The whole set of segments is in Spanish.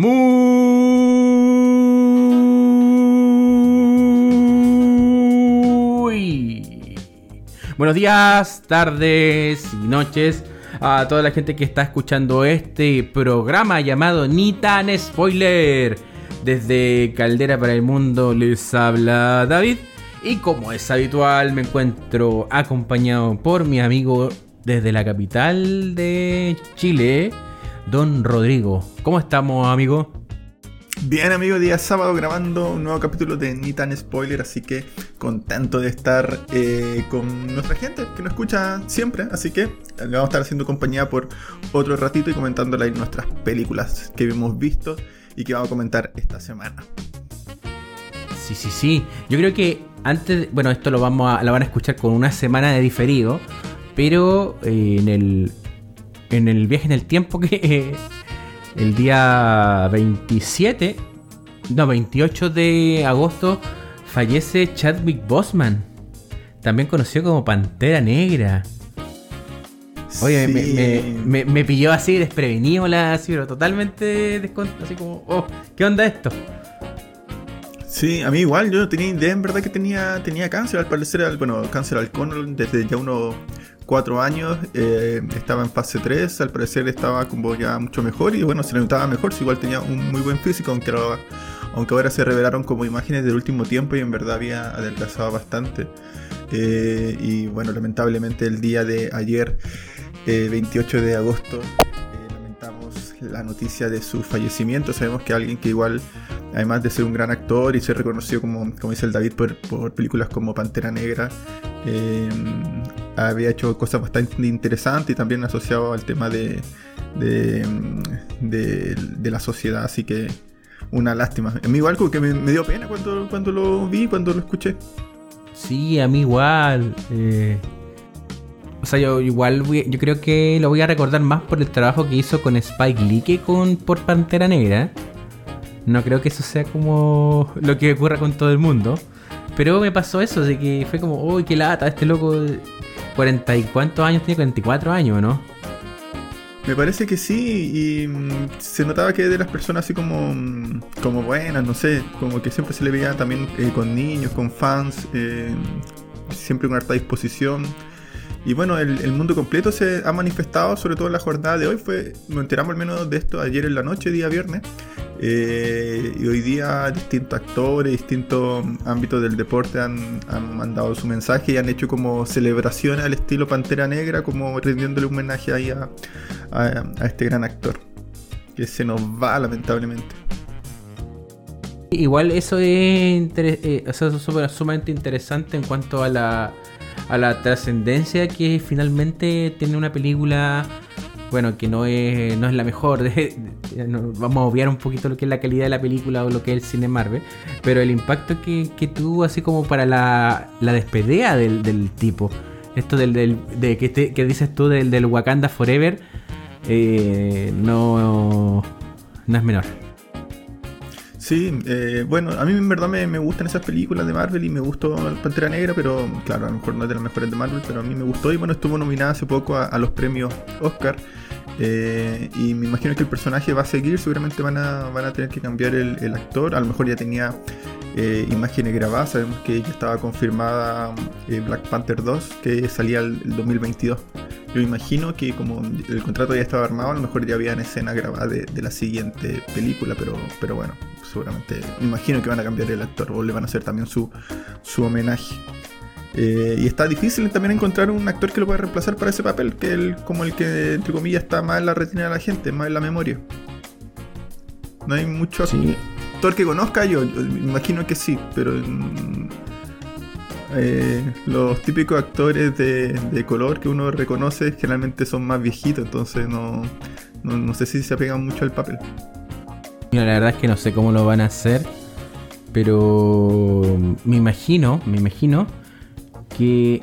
Muy buenos días, tardes y noches a toda la gente que está escuchando este programa llamado Ni tan spoiler. Desde Caldera para el Mundo les habla David. Y como es habitual, me encuentro acompañado por mi amigo desde la capital de Chile, Don Rodrigo. ¿Cómo estamos, amigo? Bien, amigo, día sábado grabando un nuevo capítulo de Ni tan spoiler, así que contento de estar eh, con nuestra gente que nos escucha siempre, así que le vamos a estar haciendo compañía por otro ratito y comentándole nuestras películas que hemos visto y que vamos a comentar esta semana. Sí, sí, sí. Yo creo que antes, bueno, esto lo vamos a, lo van a escuchar con una semana de diferido, pero eh, en el en el viaje en el tiempo que eh, el día 27, no, 28 de agosto fallece Chadwick Boseman, también conocido como Pantera Negra. Oye, me, me, pilló así desprevenido la así, pero totalmente desconto, así como, oh, ¿qué onda esto? Sí, a mí igual, yo no tenía idea en verdad que tenía, tenía cáncer, al parecer, bueno, cáncer al colon desde ya unos cuatro años, eh, estaba en fase 3, al parecer estaba como ya mucho mejor y bueno, se le notaba mejor, si igual tenía un muy buen físico, aunque, aunque ahora se revelaron como imágenes del último tiempo y en verdad había adelgazado bastante. Eh, y bueno, lamentablemente el día de ayer 28 eh, de agosto eh, lamentamos la noticia de su fallecimiento. Sabemos que alguien que igual, además de ser un gran actor y ser reconocido como, como dice el David por, películas como Pantera Negra, había hecho cosas bastante interesantes y también asociado al tema de, de, la sociedad. Así que una lástima. A mí igual que me, dio pena cuando, cuando lo vi, cuando lo escuché. Sí, a mí igual. O sea, yo igual yo creo que lo voy a recordar más por el trabajo que hizo con Spike Lee que con por Pantera Negra. No creo que eso sea como lo que ocurra con todo el mundo. Pero me pasó eso, de que fue como, uy, qué lata, este loco, ¿cuarenta y cuántos años tiene? 44 años, ¿no? Me parece que sí, y mm, se notaba que de las personas así como, mm, como buenas, no sé, como que siempre se le veía también eh, con niños, con fans, eh, siempre con harta disposición. Y bueno, el, mundo completo se ha manifestado, sobre todo en la jornada de hoy. Fue, nos enteramos al menos de esto ayer en la noche, día viernes. Eh, y hoy día distintos actores, distintos ámbitos del deporte han, mandado su mensaje y han hecho como celebraciones al estilo Pantera Negra, como rindiéndole homenaje ahí a, a, este gran actor, que se nos va lamentablemente. Igual eso es, eh, eso es sumamente interesante en cuanto a la a la trascendencia que finalmente tiene una película, bueno, que no es, no es la mejor, vamos a obviar un poquito lo que es la calidad de la película o lo que es el cine Marvel, pero el impacto que, tuvo así como para la, la despedida del, tipo, esto del, de, que, que dices tú del, del Wakanda Forever, eh, no, no es menor. Sí, eh, bueno, a mí en verdad me, gustan esas películas de Marvel y me gustó Pantera Negra, pero claro, a lo mejor no es de las mejores de Marvel, pero a mí me gustó y bueno, estuvo nominada hace poco a, los premios Oscar. Eh, y me imagino que el personaje va a seguir, seguramente van a, van a tener que cambiar el, actor, a lo mejor ya tenía eh, imágenes grabadas, sabemos que ya estaba confirmada Black Panther 2, que salía el, 2022. Yo imagino que como el contrato ya estaba armado, a lo mejor ya habían escena grabada de, de la siguiente película, pero, pero bueno, seguramente, me imagino que van a cambiar el actor o le van a hacer también su, su homenaje. Eh, y está difícil también encontrar un actor que lo pueda reemplazar para ese papel, que él, como el que, entre comillas, está más en la retina de la gente, más en la memoria. No hay mucho actor que conozca, yo, me imagino que sí, pero mm, eh, los típicos actores de, color que uno reconoce generalmente son más viejitos, entonces no, no, no sé si se apegan mucho al papel. Mira, la verdad es que no sé cómo lo van a hacer, pero me imagino, me imagino que...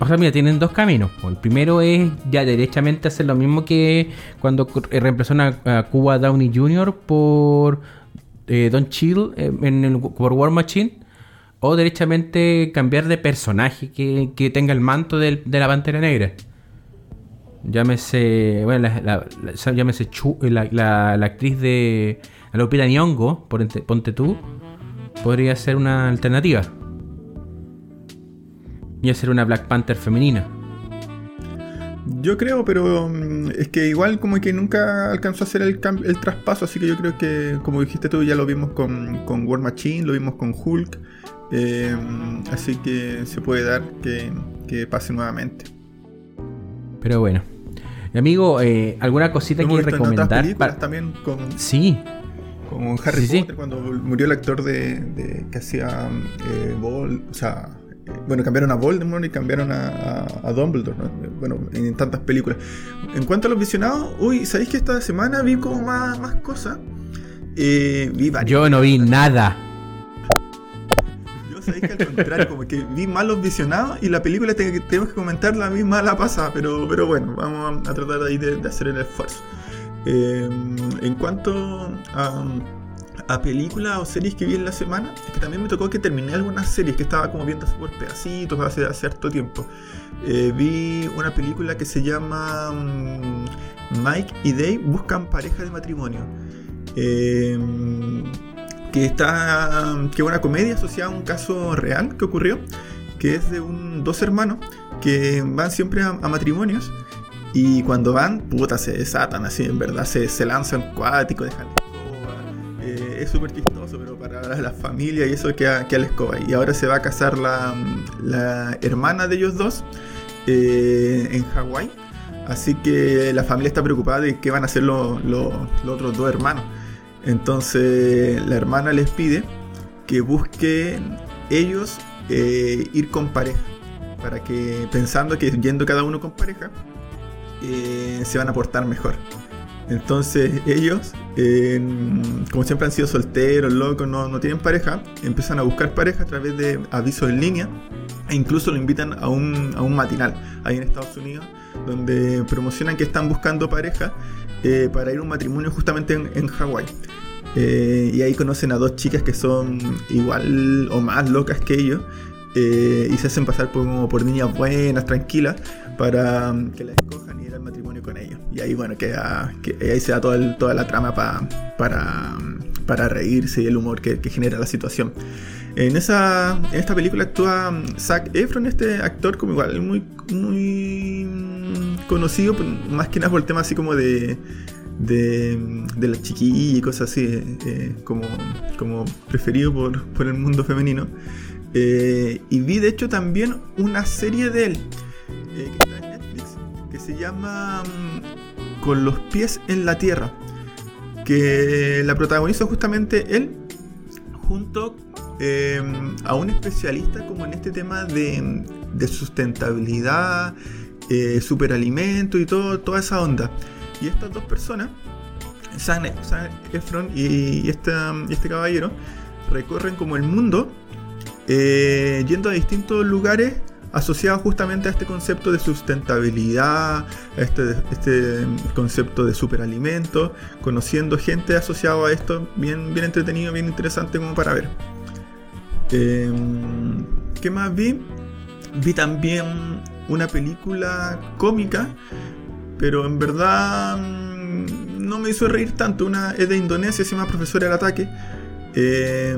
O sea, mira, tienen dos caminos. El primero es ya derechamente hacer lo mismo que cuando reemplazó a, Cuba Downey Jr. por eh, Don Chill eh, en el, por War Machine. O derechamente cambiar de personaje que, tenga el manto de la Pantera Negra. Llámese, bueno, la, la, llámese la, actriz de Lupita Nyong'o, ponte tú, podría ser una alternativa. Y hacer una Black Panther femenina. Yo creo, pero mm, es que igual como que nunca alcanzó a hacer el, el traspaso, así que yo creo que, como dijiste tú, ya lo vimos con, con War Machine, lo vimos con Hulk, eh, así que se puede dar que, que pase nuevamente. Pero bueno. Amigo, eh, ¿alguna cosita que recomendar? también con... Sí. Con Harry Potter, cuando murió el actor de, que hacía eh, Ball, o sea, bueno, cambiaron a Voldemort y cambiaron a, a, Dumbledore, bueno, en tantas películas. En cuanto a los visionados, uy, ¿sabéis que esta semana vi como más, más cosas? Eh, Yo no vi nada. Yo sabéis que al contrario, como que vi malos visionados y la película que, tengo que comentar la misma la pasada, pero, pero bueno, vamos a, tratar ahí de, hacer el esfuerzo. Eh, en cuanto a a películas o series que vi en la semana, es que también me tocó que terminé algunas series que estaba como viendo por pedacitos hace, cierto tiempo. Eh, vi una película que se llama mm, Mike y Dave buscan pareja de matrimonio. Eh, que está que es una comedia asociada a un caso real que ocurrió, que es de un, dos hermanos que van siempre a, matrimonios y cuando van, puta, se desatan así, en verdad, se, se lanzan cuáticos, dejan es súper chistoso, pero para la familia y eso que a, la escoba. Y ahora se va a casar la, la hermana de ellos dos eh, en Hawái. Así que la familia está preocupada de qué van a hacer los, los, otros dos hermanos. Entonces la hermana les pide que busquen ellos eh, ir con pareja. Para que pensando que yendo cada uno con pareja, eh, se van a portar mejor. Entonces ellos, como siempre han sido solteros, locos, no, tienen pareja, empiezan a buscar pareja a través de avisos en línea e incluso lo invitan a un, a un matinal ahí en Estados Unidos donde promocionan que están buscando pareja eh, para ir a un matrimonio justamente en, en Hawái. Eh, y ahí conocen a dos chicas que son igual o más locas que ellos eh, y se hacen pasar por, como por niñas buenas, tranquilas, para que las escojan y ir al matrimonio con ellos. Y ahí, bueno, que ahí se da toda la trama para, para reírse y el humor que, genera la situación. En, esa, en esta película actúa um, Zac Efron, este actor como igual muy, muy conocido, pues, más que nada por el tema así como de, de, de la chiquilla y cosas así, eh, como, como preferido por, por, el mundo femenino. Eh, y vi de hecho también una serie de él eh, que está en Netflix que se llama mm, Con los pies en la tierra. Que la protagoniza justamente él junto em, a un especialista como en este tema de, sustentabilidad, eh, superalimento y todo, toda esa onda. Y estas dos personas, San, Efron y, este, este caballero, recorren como el mundo eh, yendo a distintos lugares asociados justamente a este concepto de sustentabilidad, este, este concepto de superalimento, conociendo gente asociada a esto, bien, entretenido, bien interesante como para ver. Em, ¿Qué más vi? Vi también una película cómica, pero en verdad mm, no me hizo reír tanto. Una es de Indonesia, se llama Profesor del Ataque eh,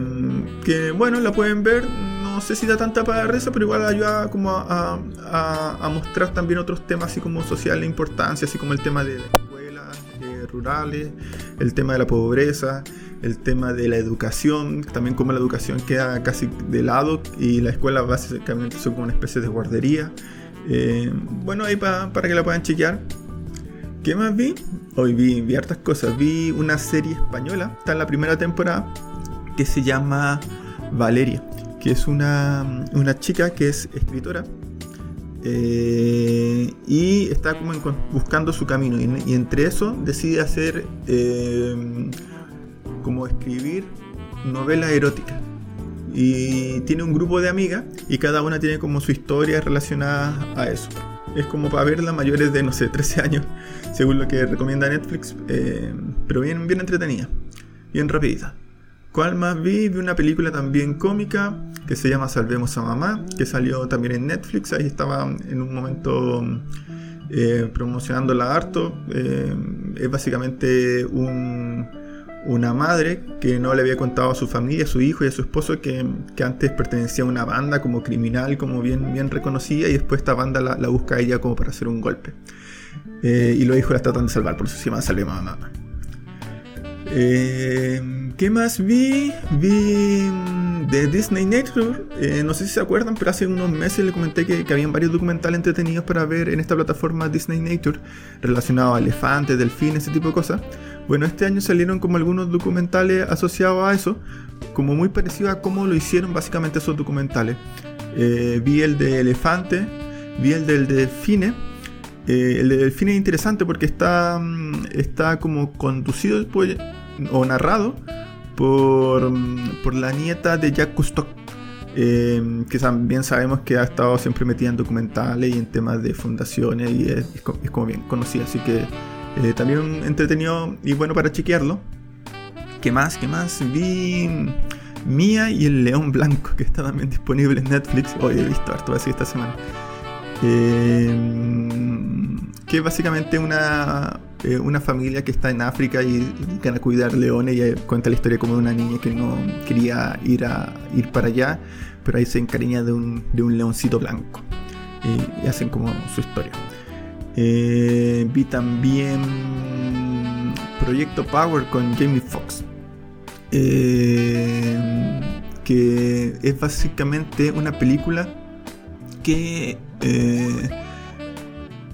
que bueno, la pueden ver. No sé si da tanta para risa, pero igual ayuda como a, mostrar también otros temas así como social de importancia, así como el tema de las escuelas rurales, el tema de la pobreza, el tema de la educación, también como la educación queda casi de lado y la escuela básicamente son como una especie de guardería. Eh, bueno, ahí para que la puedan chequear. ¿Qué más vi? Hoy vi, vi hartas cosas. Vi una serie española, está en la primera temporada, que se llama Valeria, que es una, chica que es escritora eh, y está como buscando su camino y, entre eso decide hacer eh, como escribir novela erótica. Y tiene un grupo de amigas y cada una tiene como su historia relacionada a eso. Es como para verla mayores de no sé 13 años según lo que recomienda Netflix eh, pero bien, bien entretenida bien rapidita ¿Cuál más vi? Vi una película también cómica que se llama Salvemos a Mamá, que salió también en Netflix. Ahí estaba en un momento eh, promocionándola harto. Eh, es básicamente una madre que no le había contado a su familia, a su hijo y a su esposo que, antes pertenecía a una banda como criminal, como bien, bien reconocida, y después esta banda la, busca a ella como para hacer un golpe. Eh, y los hijos la tratan de salvar, por eso se llama Salve Mamá. ¿Qué más vi? Vi de Disney Nature. Eh, no sé si se acuerdan, pero hace unos meses le comenté que, que habían varios documentales entretenidos para ver en esta plataforma Disney Nature relacionados a elefantes, delfines, ese tipo de cosas. Bueno, este año salieron como algunos documentales asociados a eso, como muy parecido a cómo lo hicieron básicamente esos documentales. Eh, vi el de elefante, vi el del delfine. Eh, el de delfine es interesante porque está, mm, está como conducido o narrado por, por la nieta de Jack Cousteau, eh, que también sabemos que ha estado siempre metida en documentales y en temas de fundaciones y es, como bien conocida, así que eh, también entretenido y bueno para chequearlo. ¿Qué más? ¿Qué más? Vi Mía y el León Blanco, que está también disponible en Netflix. Hoy he visto harto así esta semana. Eh, que básicamente una, eh, una familia que está en África y, y a cuidar leones y cuenta la historia como de una niña que no quería ir, a, ir para allá, pero ahí se encariña de un, de un leoncito blanco y, hacen como su historia. Eh, vi también Proyecto Power con Jamie Foxx. Eh, que es básicamente una película que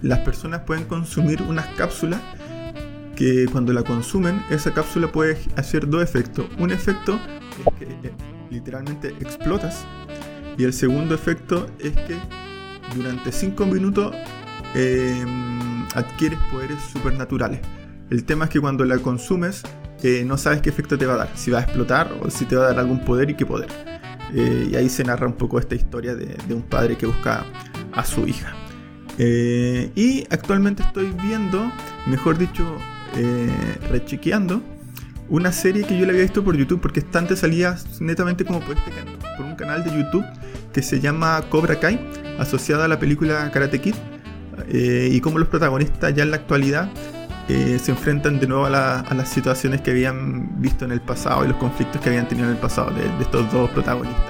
las personas pueden consumir unas cápsulas que cuando la consumen, esa cápsula puede hacer dos efectos. Un efecto es que eh, literalmente explotas. Y el segundo efecto es que durante 5 minutos em, adquieres poderes supernaturales. El tema es que cuando la consumes eh, no sabes qué efecto te va a dar. Si va a explotar o si te va a dar algún poder y qué poder. Eh, y ahí se narra un poco esta historia de un padre que busca a su hija. y actualmente estoy viendo, mejor dicho, eh, rechequeando una serie que yo le había visto por YouTube, porque esta antes salía netamente como por, este por un canal de YouTube que se llama Cobra Kai, asociada a la película Karate Kid, eh, y como los protagonistas ya en la actualidad eh, se enfrentan de nuevo a, las situaciones que habían visto en el pasado y los conflictos que habían tenido en el pasado de, estos dos protagonistas,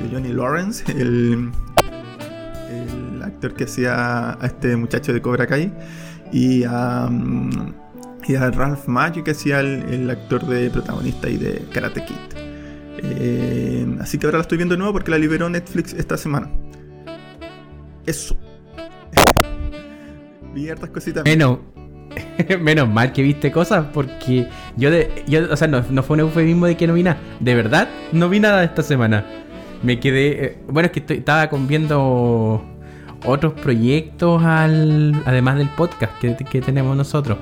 de, Johnny Lawrence, el que hacía a este muchacho de Cobra Kai, y a, mm, y a Ralph Macchio que hacía el, actor de protagonista y de Karate Kid. Eh, así que ahora la estoy viendo de nuevo porque la liberó Netflix esta semana. Eso. Vi hartas cositas. Menos, menos mal que viste cosas porque yo, de, yo o sea, no, no, fue un eufemismo de que no vi nada. De verdad, no vi nada esta semana. Me quedé. Eh, bueno, es que estaba con viendo otros proyectos al, además del podcast que, tenemos nosotros.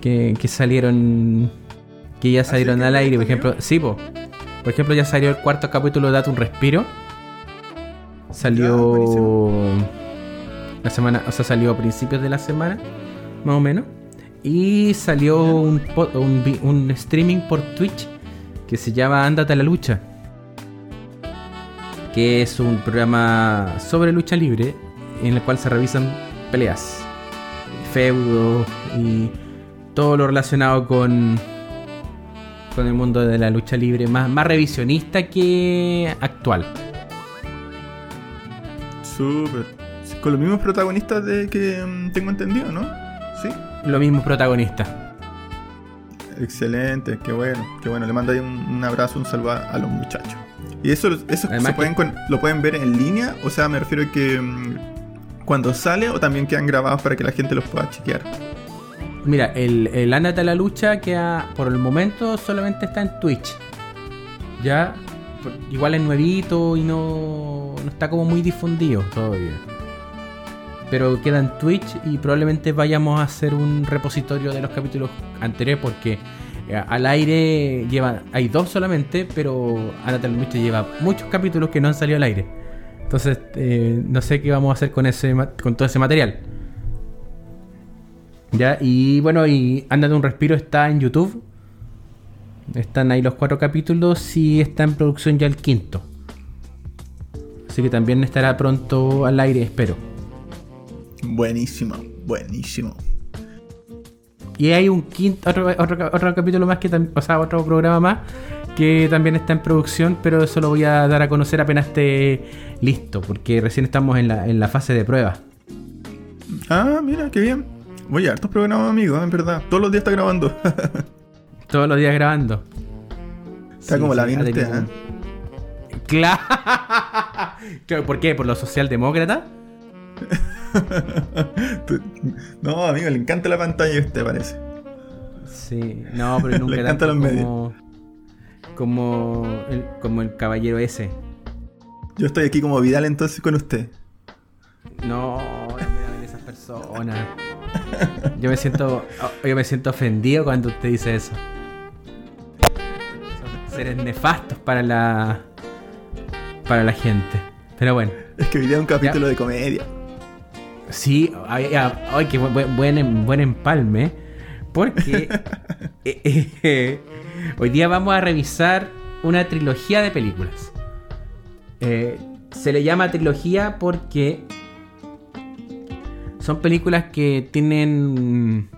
Que, salieron. Que ya salieron al aire. Por ejemplo, sí, por ejemplo, ya salió el cuarto capítulo de Date un Respiro. Salió. la semana. O sea, salió a principios de la semana. Más o menos. Y salió un, un, un streaming por Twitch que se llama Ándate a la lucha que es un programa sobre lucha libre en el cual se revisan peleas, feudos y todo lo relacionado con, con el mundo de la lucha libre, más, más revisionista que actual. Súper. Con los mismos protagonistas de que mm, tengo entendido, ¿no? Sí. Los mismos protagonistas. Excelente, qué bueno, qué bueno. Le mando ahí un, abrazo, un saludo a, los muchachos. ¿Y eso, eso se pueden, lo pueden ver en línea? O sea, me refiero a que mm, cuando sale o también quedan grabados para que la gente los pueda chequear? Mira, el, el Ándate la lucha queda por el momento solamente está en Twitch. Ya, igual es nuevito y no, no está como muy difundido todavía. Pero queda en Twitch y probablemente vayamos a hacer un repositorio de los capítulos anteriores porque eh, al aire lleva hay dos solamente, pero Ándate a la lucha lleva muchos capítulos que no han salido al aire. Entonces, eh, no sé qué vamos a hacer con ese con todo ese material. Ya, y bueno, y Ándate un respiro está en YouTube. Están ahí los cuatro capítulos y está en producción ya el quinto. Así que también estará pronto al aire, espero. Buenísimo, buenísimo. Y hay un quinto, otro, otro, otro capítulo más que también, o sea, otro programa más que también está en producción, pero eso lo voy a dar a conocer apenas esté listo, porque recién estamos en la, en la fase de prueba. Ah, mira, qué bien. Voy a hartos programas, amigos, en verdad. Todos los días está grabando. Todos los días grabando. Está como la usted, ¿eh? Claro. ¿Por qué? ¿Por los socialdemócratas? no, amigo, le encanta la pantalla a usted, parece. Sí, no, pero nunca le encanta los como, medios. Como el, como el caballero ese. Yo estoy aquí como Vidal entonces con usted. No, no me dan esas personas. Yo me siento yo me siento ofendido cuando usted dice eso. Son seres nefastos para la para la gente. Pero bueno. Es que es un capítulo de comedia. Sí, ay, ay, ay, qué buen, buen, buen empalme. Porque eh, eh, hoy día vamos a revisar una trilogía de películas. Eh, se le llama trilogía porque son películas que tienen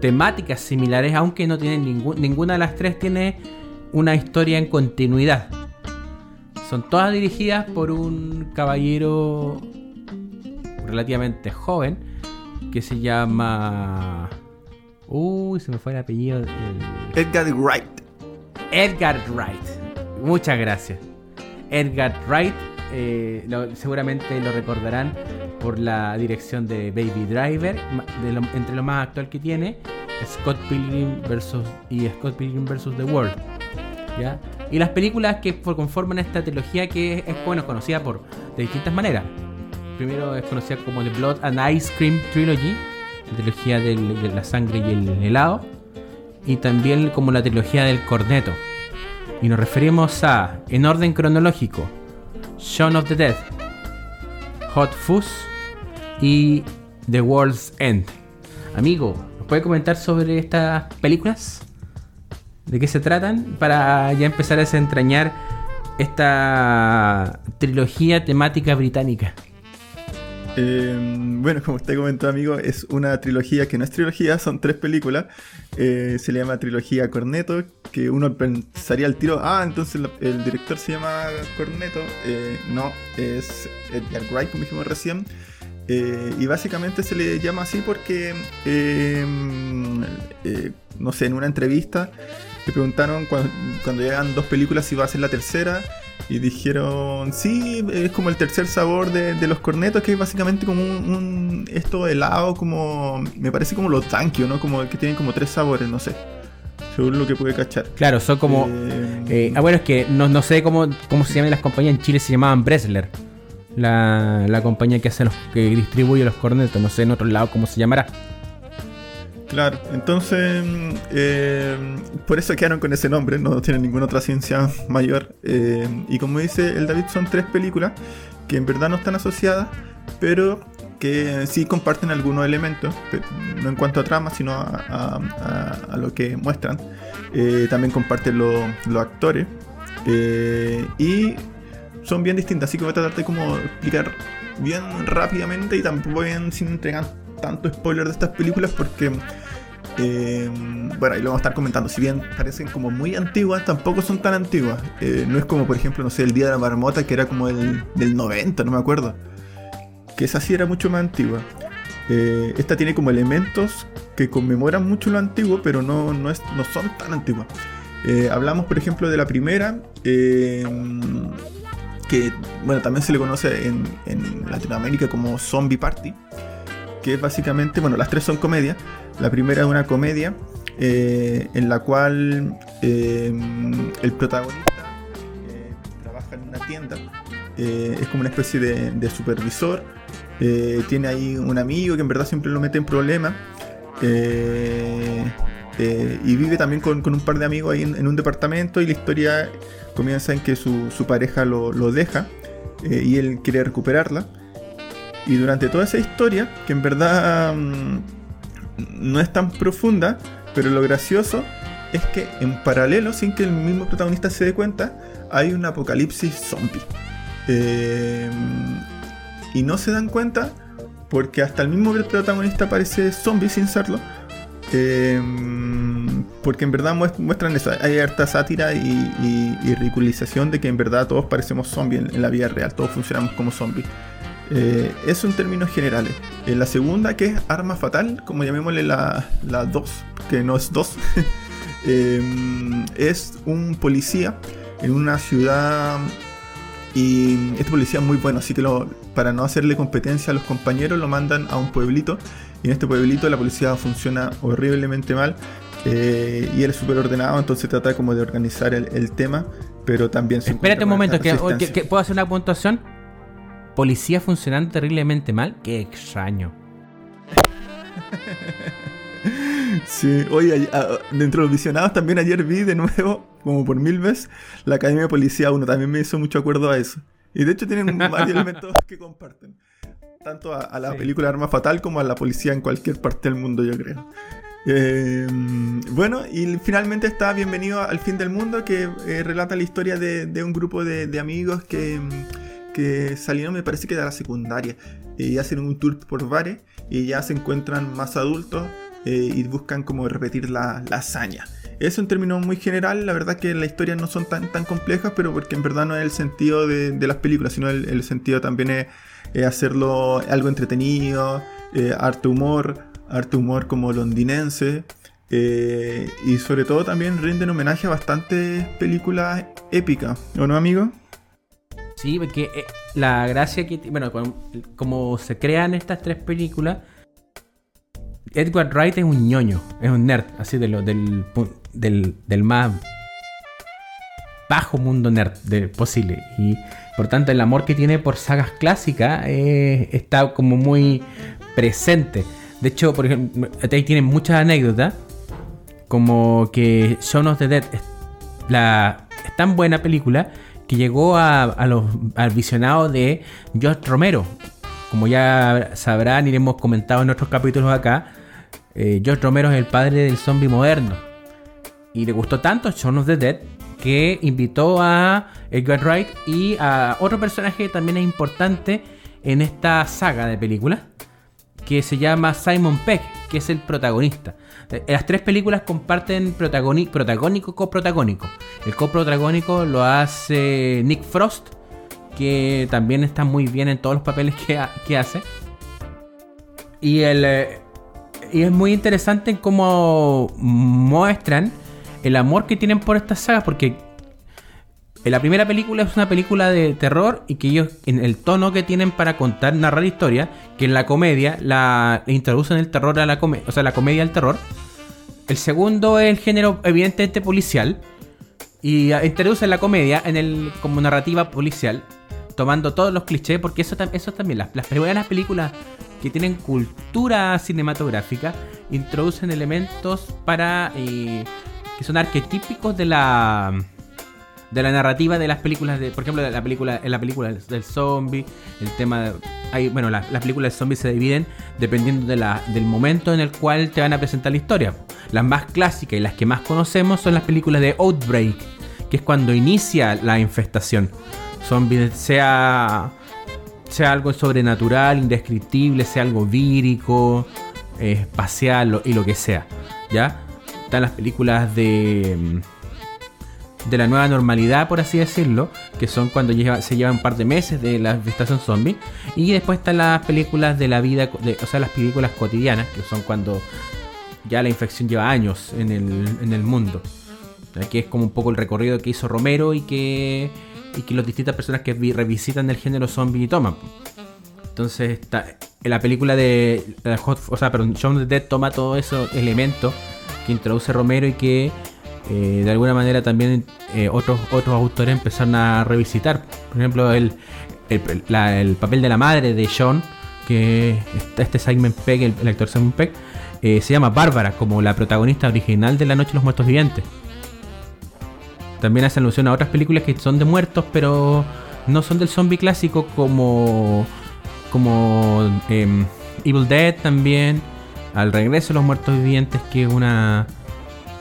temáticas similares, aunque no tienen ninguna de las tres tiene una historia en continuidad. Son todas dirigidas por un caballero relativamente joven que se llama. Uy, se me fue el apellido. el- Edgar Wright. Edgar Wright. Muchas gracias. Edgar Wright, eh, seguramente lo recordarán por la dirección de Baby Driver, entre lo más actual que tiene, Scott Pilgrim versus y Scott Pilgrim versus The World. ¿ya? Y las películas que for- conforman esta trilogía que es, bueno conocida por de distintas maneras. Primero es conocida como The Blood and Ice Cream Trilogy, la trilogía de la sangre y el helado y también como la trilogía del corneto. Y nos referimos a, en orden cronológico, Shaun of the Dead, Hot Fuzz y The World's End. Amigo, ¿nos puede comentar sobre estas películas? ¿De qué se tratan? Para ya empezar a desentrañar esta trilogía temática británica. Eh, bueno, como usted comentó, amigo, es una trilogía que no es trilogía, son tres películas. Eh, se le llama trilogía Corneto, que uno pensaría al tiro, ah, entonces el director se llama Corneto. Eh, no, es Edgar Wright, como dijimos recién. Eh, y básicamente se le llama así porque, eh, no sé, en una entrevista le preguntaron cuando llegan dos películas si va a ser la tercera. Y dijeron, sí, es como el tercer sabor de, de los cornetos, que es básicamente como un, un- esto helado, como, me parece como los tankio, ¿no? Como que tienen como tres sabores, no sé. Según lo que pude cachar. Claro, son como... Eh, eh, ah, bueno, es que no, no sé cómo, cómo se llaman las compañías. En Chile se llamaban Bresler. La, la compañía que hace los que distribuye los cornetos. No sé en otro lado cómo se llamará. Claro, entonces eh, por eso quedaron con ese nombre, no tienen ninguna otra ciencia mayor. Eh, y como dice el David, son tres películas que en verdad no están asociadas, pero que sí comparten algunos elementos, no en cuanto a trama, sino a, lo que muestran. Eh, también comparten lo- los actores. y son bien distintas, así que voy a tratar de como explicar bien rápidamente y tampoco bien sin entregar tanto spoiler de estas películas porque eh, bueno, ahí lo vamos a estar comentando. Si bien parecen como muy antiguas, tampoco son tan antiguas. Eh, no es como, por ejemplo, no sé, el Día de la Marmota, que era como el, del 90, no me acuerdo. Que esa sí era mucho más antigua. Eh, esta tiene como elementos que conmemoran mucho lo antiguo, pero no, no, es, no son tan antiguas. Hablamos, por ejemplo, de la primera, que bueno, también se le conoce en, en Latinoamérica como Zombie Party, que es básicamente, bueno, las tres son comedias. La primera es una comedia eh, en la cual eh, el protagonista eh, trabaja en una tienda, es como una especie de, supervisor, tiene ahí un amigo que en verdad siempre lo mete en problemas. y vive también con, con un par de amigos ahí en, un departamento y la historia comienza en que su, su pareja lo, lo deja y él quiere recuperarla. Y durante toda esa historia, que en verdad mm, no es tan profunda, pero lo gracioso es que en paralelo, sin que el mismo protagonista se dé cuenta, hay un apocalipsis zombie. Eh, y no se dan cuenta porque hasta el mismo protagonista parece zombie sin serlo. Eh, porque en verdad muestran eso, hay harta sátira y, ridiculización de que en verdad todos parecemos zombies en, la vida real, todos funcionamos como zombies. Eh, eso en términos generales. En la segunda, que es Arma Fatal, como llamémosle la 2, que no es 2, eh, es un policía en una ciudad y este policía es muy bueno, así que para no hacerle competencia a los compañeros lo mandan a un pueblito. Y en este pueblito la policía funciona horriblemente mal. Eh, y él es súper ordenado, entonces trata como de organizar el, tema. Pero también Espérate un momento, que, ¿puedo hacer una puntuación? Policía funcionando terriblemente mal. Qué extraño. Sí, oye, dentro de los visionados también ayer vi de nuevo, como por mil veces, la Academia de Policía 1. También me hizo mucho acuerdo a eso. Y de hecho tienen varios elementos que comparten. Tanto a, la película Arma Fatal como a la policía en cualquier parte del mundo, yo creo. Eh, bueno, y finalmente está Bienvenido al Fin del Mundo, que eh, relata la historia de, un grupo de, amigos que, que, salieron, me parece que de la secundaria, y hacen un tour por bares y ya se encuentran más adultos eh, y buscan como repetir la, hazaña. Eso en términos muy general, la verdad que las historias no son tan, tan complejas, pero porque en verdad no es el sentido de, las películas, sino el, sentido también es, hacerlo algo entretenido, eh, arte humor, arte humor como londinense. Eh, y sobre todo también rinden homenaje a bastantes películas épicas, ¿o no, amigo? Sí, porque la gracia que, bueno, como se crean estas tres películas, Edward Wright es un ñoño, es un nerd, así de lo, del, del, más bajo mundo nerd posible. Y por tanto, el amor que tiene por sagas clásicas eh, está como muy presente. De hecho, por ejemplo, ahí tienen muchas anécdotas. Como que Shaun of the Dead es, la, tan buena película que llegó a, los, al visionado de George Romero. Como ya sabrán y hemos comentado en otros capítulos acá, eh, George Romero es el padre del zombie moderno. Y le gustó tanto Shaun of the Dead que invitó a Edgar Wright y a otro personaje que también es importante en esta saga de películas, que se llama Simon Peck, que es el protagonista. Las tres películas comparten protagónico coprotagónico. El coprotagónico lo hace Nick Frost, que también está muy bien en todos los papeles que, que hace. Y el, eh, y es muy interesante cómo muestran el amor que tienen por estas sagas, porque la primera película es una película de terror y que ellos, en el tono que tienen para contar, narrar historia, que en la comedia la introducen el terror a la comedia, o sea, la comedia al terror. El segundo es el género evidentemente policial y introducen la comedia en el como narrativa policial, tomando todos los clichés, porque eso, eso también, las, las primeras películas que tienen cultura cinematográfica, introducen elementos para eh, que son arquetípicos de la de la narrativa de las películas de, por ejemplo, la película en la película del zombie, el tema de, hay, bueno, las películas de zombies se dividen dependiendo de la, del momento en el cual te van a presentar la historia. Las más clásicas y las que más conocemos son las películas de Outbreak, que es cuando inicia la infestación. Zombies sea sea algo sobrenatural, indescriptible, sea algo vírico, eh, espacial y lo que sea. ¿Ya? Están las películas de. De la nueva normalidad, por así decirlo, que son cuando se llevan un par de meses de la infestación zombie. Y después están las películas de la vida, o sea, las películas cotidianas, que son cuando ya la infección lleva años en el, en el mundo. Aquí es como un poco el recorrido que hizo Romero y que y que las distintas personas que revisitan el género zombie toman. Entonces, está, en la película de Hot, o sea, perdón, of the Dead toma todos esos elementos que introduce Romero y que eh, de alguna manera también eh, otros, otros autores empezaron a revisitar. Por ejemplo, el, el, papel de la madre de Sean, que este Simon Pegg, el, actor Simon Pegg, eh, se llama Bárbara, como la protagonista original de La Noche de los Muertos Vivientes. También hace alusión a otras películas que son de muertos, pero no son del zombie clásico como, como em, Evil Dead también. Al regreso de los muertos vivientes, que es una,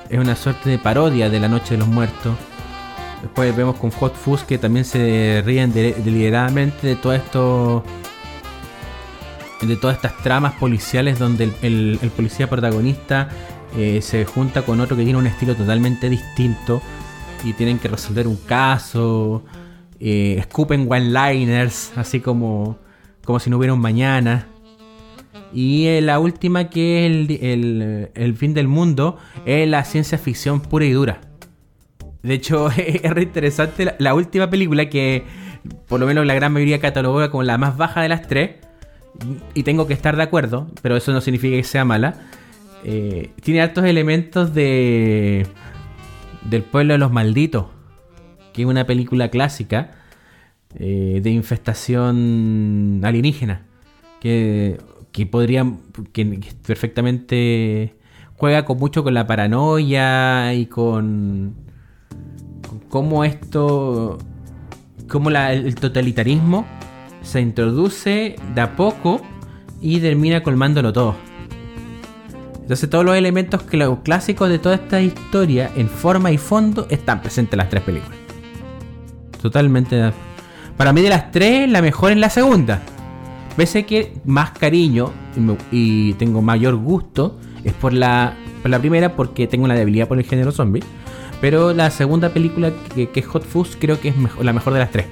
es una suerte de parodia de la Noche de los Muertos. Después vemos con Hot Fuzz que también se ríen deliberadamente de todo esto de todas estas tramas policiales donde el, policía protagonista eh, se junta con otro que tiene un estilo totalmente distinto y tienen que resolver un caso, eh, escupen one-liners, así como, como si no hubiera un mañana. Y eh, la última que es el, fin del mundo es la ciencia ficción pura y dura. De hecho, es re interesante la, última película que por lo menos la gran mayoría catalogó como la más baja de las tres. Y tengo que estar de acuerdo, pero eso no significa que sea mala. Eh, tiene altos elementos de del pueblo de los malditos, que es una película clásica eh, de infestación alienígena, que, que podría, que, perfectamente juega con mucho con la paranoia y con, con cómo esto, cómo el totalitarismo se introduce de a poco y termina colmándolo todo. Entonces todos los elementos clásicos de toda esta historia en forma y fondo están presentes en las tres películas. Totalmente. Para mí de las tres, la mejor es la segunda. Pese que más cariño y, tengo mayor gusto es por la, la primera porque tengo una debilidad por el género zombie. Pero la segunda película que, es Hot Fuzz creo que es la mejor de las tres.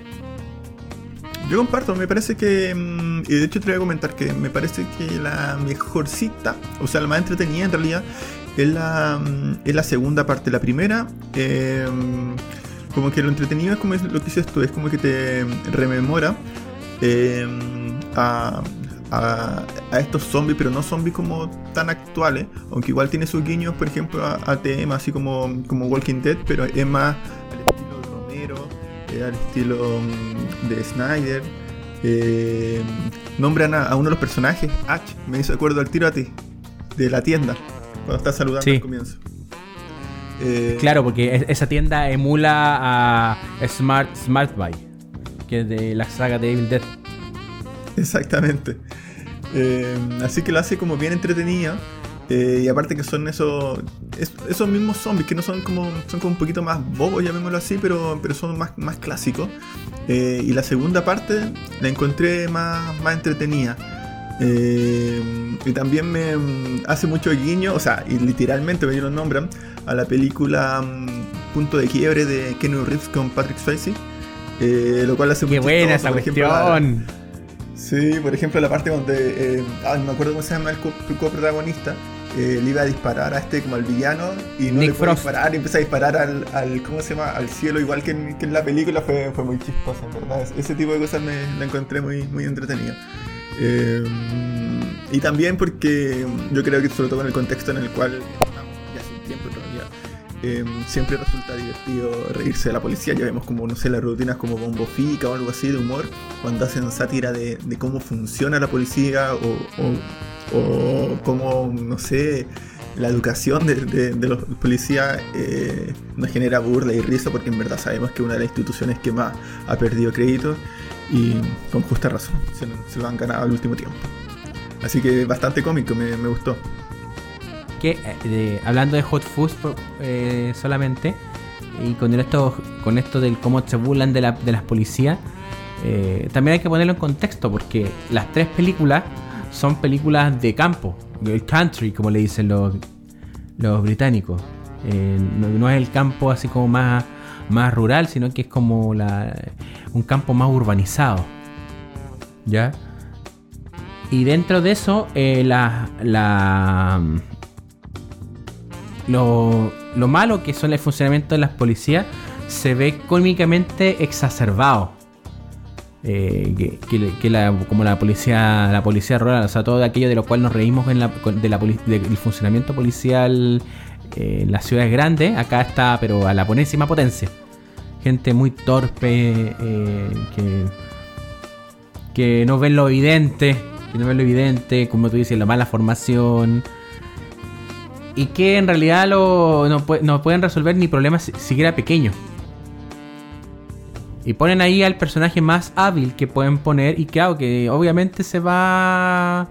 Yo comparto, me parece que. Mm, y de hecho te voy a comentar que me parece que la mejorcita, o sea, la más entretenida en realidad, es la, mm, es la segunda parte. La primera, eh, como que lo entretenido es como lo que dices tú, es como que te rememora eh, a, a, estos zombies, pero no zombies como tan actuales, aunque igual tiene sus guiños, por ejemplo, a, a temas así como, como Walking Dead, pero es más al estilo mm, de Snyder. Eh, nombran a, uno de los personajes, H, me hizo acuerdo al tiro a ti, de la tienda, cuando estás saludando al comienzo. Eh, claro, porque esa tienda emula a Smart, Smart Buy, de la saga de Evil Dead. Exactamente. Eh, así que lo hace como bien entretenida. Eh, y aparte que son esos, esos mismos zombies que no son como, son como un poquito más bobos, llamémoslo así, pero, pero son más, más clásicos. Eh, y la segunda parte la encontré más, más entretenida. Eh, y también me mm, hace mucho guiño, o sea, y literalmente me lo nombran, a la película mm, Punto de Quiebre de Kenny Reeves con Patrick Swayze. Lo cual hace Qué buena esa cuestión. Sí, por ejemplo, la parte donde. Eh, no me acuerdo cómo se llama el coprotagonista. Eh, le iba a disparar a este como al villano y no le fue disparar y empieza a disparar al, al, ¿cómo se llama? al cielo igual que en, la película fue, fue muy chistoso en verdad ese tipo de cosas me la encontré muy, muy entretenida eh, y también porque yo creo que sobre todo en el contexto en el cual Em, siempre resulta divertido reírse de la policía. Ya vemos como, no sé, las rutinas como Bombo Fica o algo así de humor, cuando hacen sátira de, cómo funciona la policía o, cómo, no sé, la educación de, los policías eh, nos genera burla y risa porque en verdad sabemos que una de las instituciones que más ha perdido crédito y con justa razón se, lo han ganado al último tiempo. Así que bastante cómico, me gustó que, hablando de Hot Fuzz eh, solamente, y con esto, con esto del cómo se burlan de, la, de las policías, eh, también hay que ponerlo en contexto, porque las tres películas son películas de campo, el country, como le dicen los, los británicos. Eh, no, es el campo así como más, más rural, sino que es como un campo más urbanizado. ¿Ya? Y dentro de eso, la, lo, malo que son el funcionamiento de las policías se ve cómicamente exacerbado. Eh, que, la, como la policía la policía rural, o sea, todo aquello de lo cual nos reímos en la, de la, del funcionamiento policial eh, en las ciudades grandes, acá está, pero a la ponésima potencia. Gente muy torpe, eh, que, que no ven lo evidente, que no ven lo evidente, como tú dices, la mala formación y que en realidad lo, no, pueden resolver ni problemas siquiera pequeños. Y ponen ahí al personaje más hábil que pueden poner y claro que obviamente se va...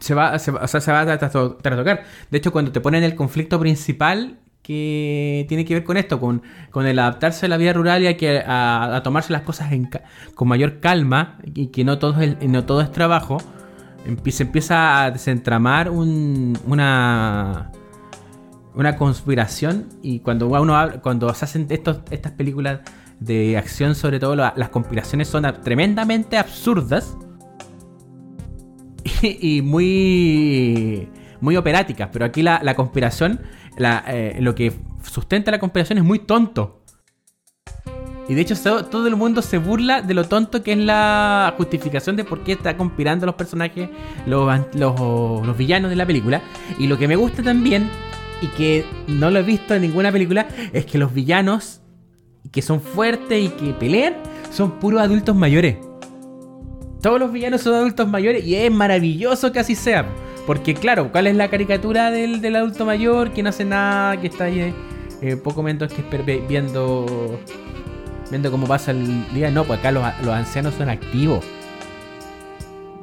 Se va, se va, o sea, se va a trastocar. De hecho, cuando te ponen el conflicto principal, que tiene que ver con esto, con, con el adaptarse a la vida rural y a, a, tomarse las cosas con mayor calma y que no todo no todo es trabajo. Se empieza a desentramar una, una conspiración y cuando uno cuando se hacen estas películas de acción sobre todo las conspiraciones son tremendamente absurdas y, muy muy operáticas pero aquí la, la conspiración eh, lo que sustenta la conspiración es muy tonto. Y de hecho todo, el mundo se burla de lo tonto que es la justificación de por qué está conspirando los personajes, los, los, villanos de la película. Y lo que me gusta también, y que no lo he visto en ninguna película, es que los villanos que son fuertes y que pelean son puros adultos mayores. Todos los villanos son adultos mayores y es maravilloso que así sea. Porque claro, ¿cuál es la caricatura del, adulto mayor que no hace nada, que está ahí eh, poco menos que viendo viendo cómo pasa el día? No, pues acá los, ancianos son activos.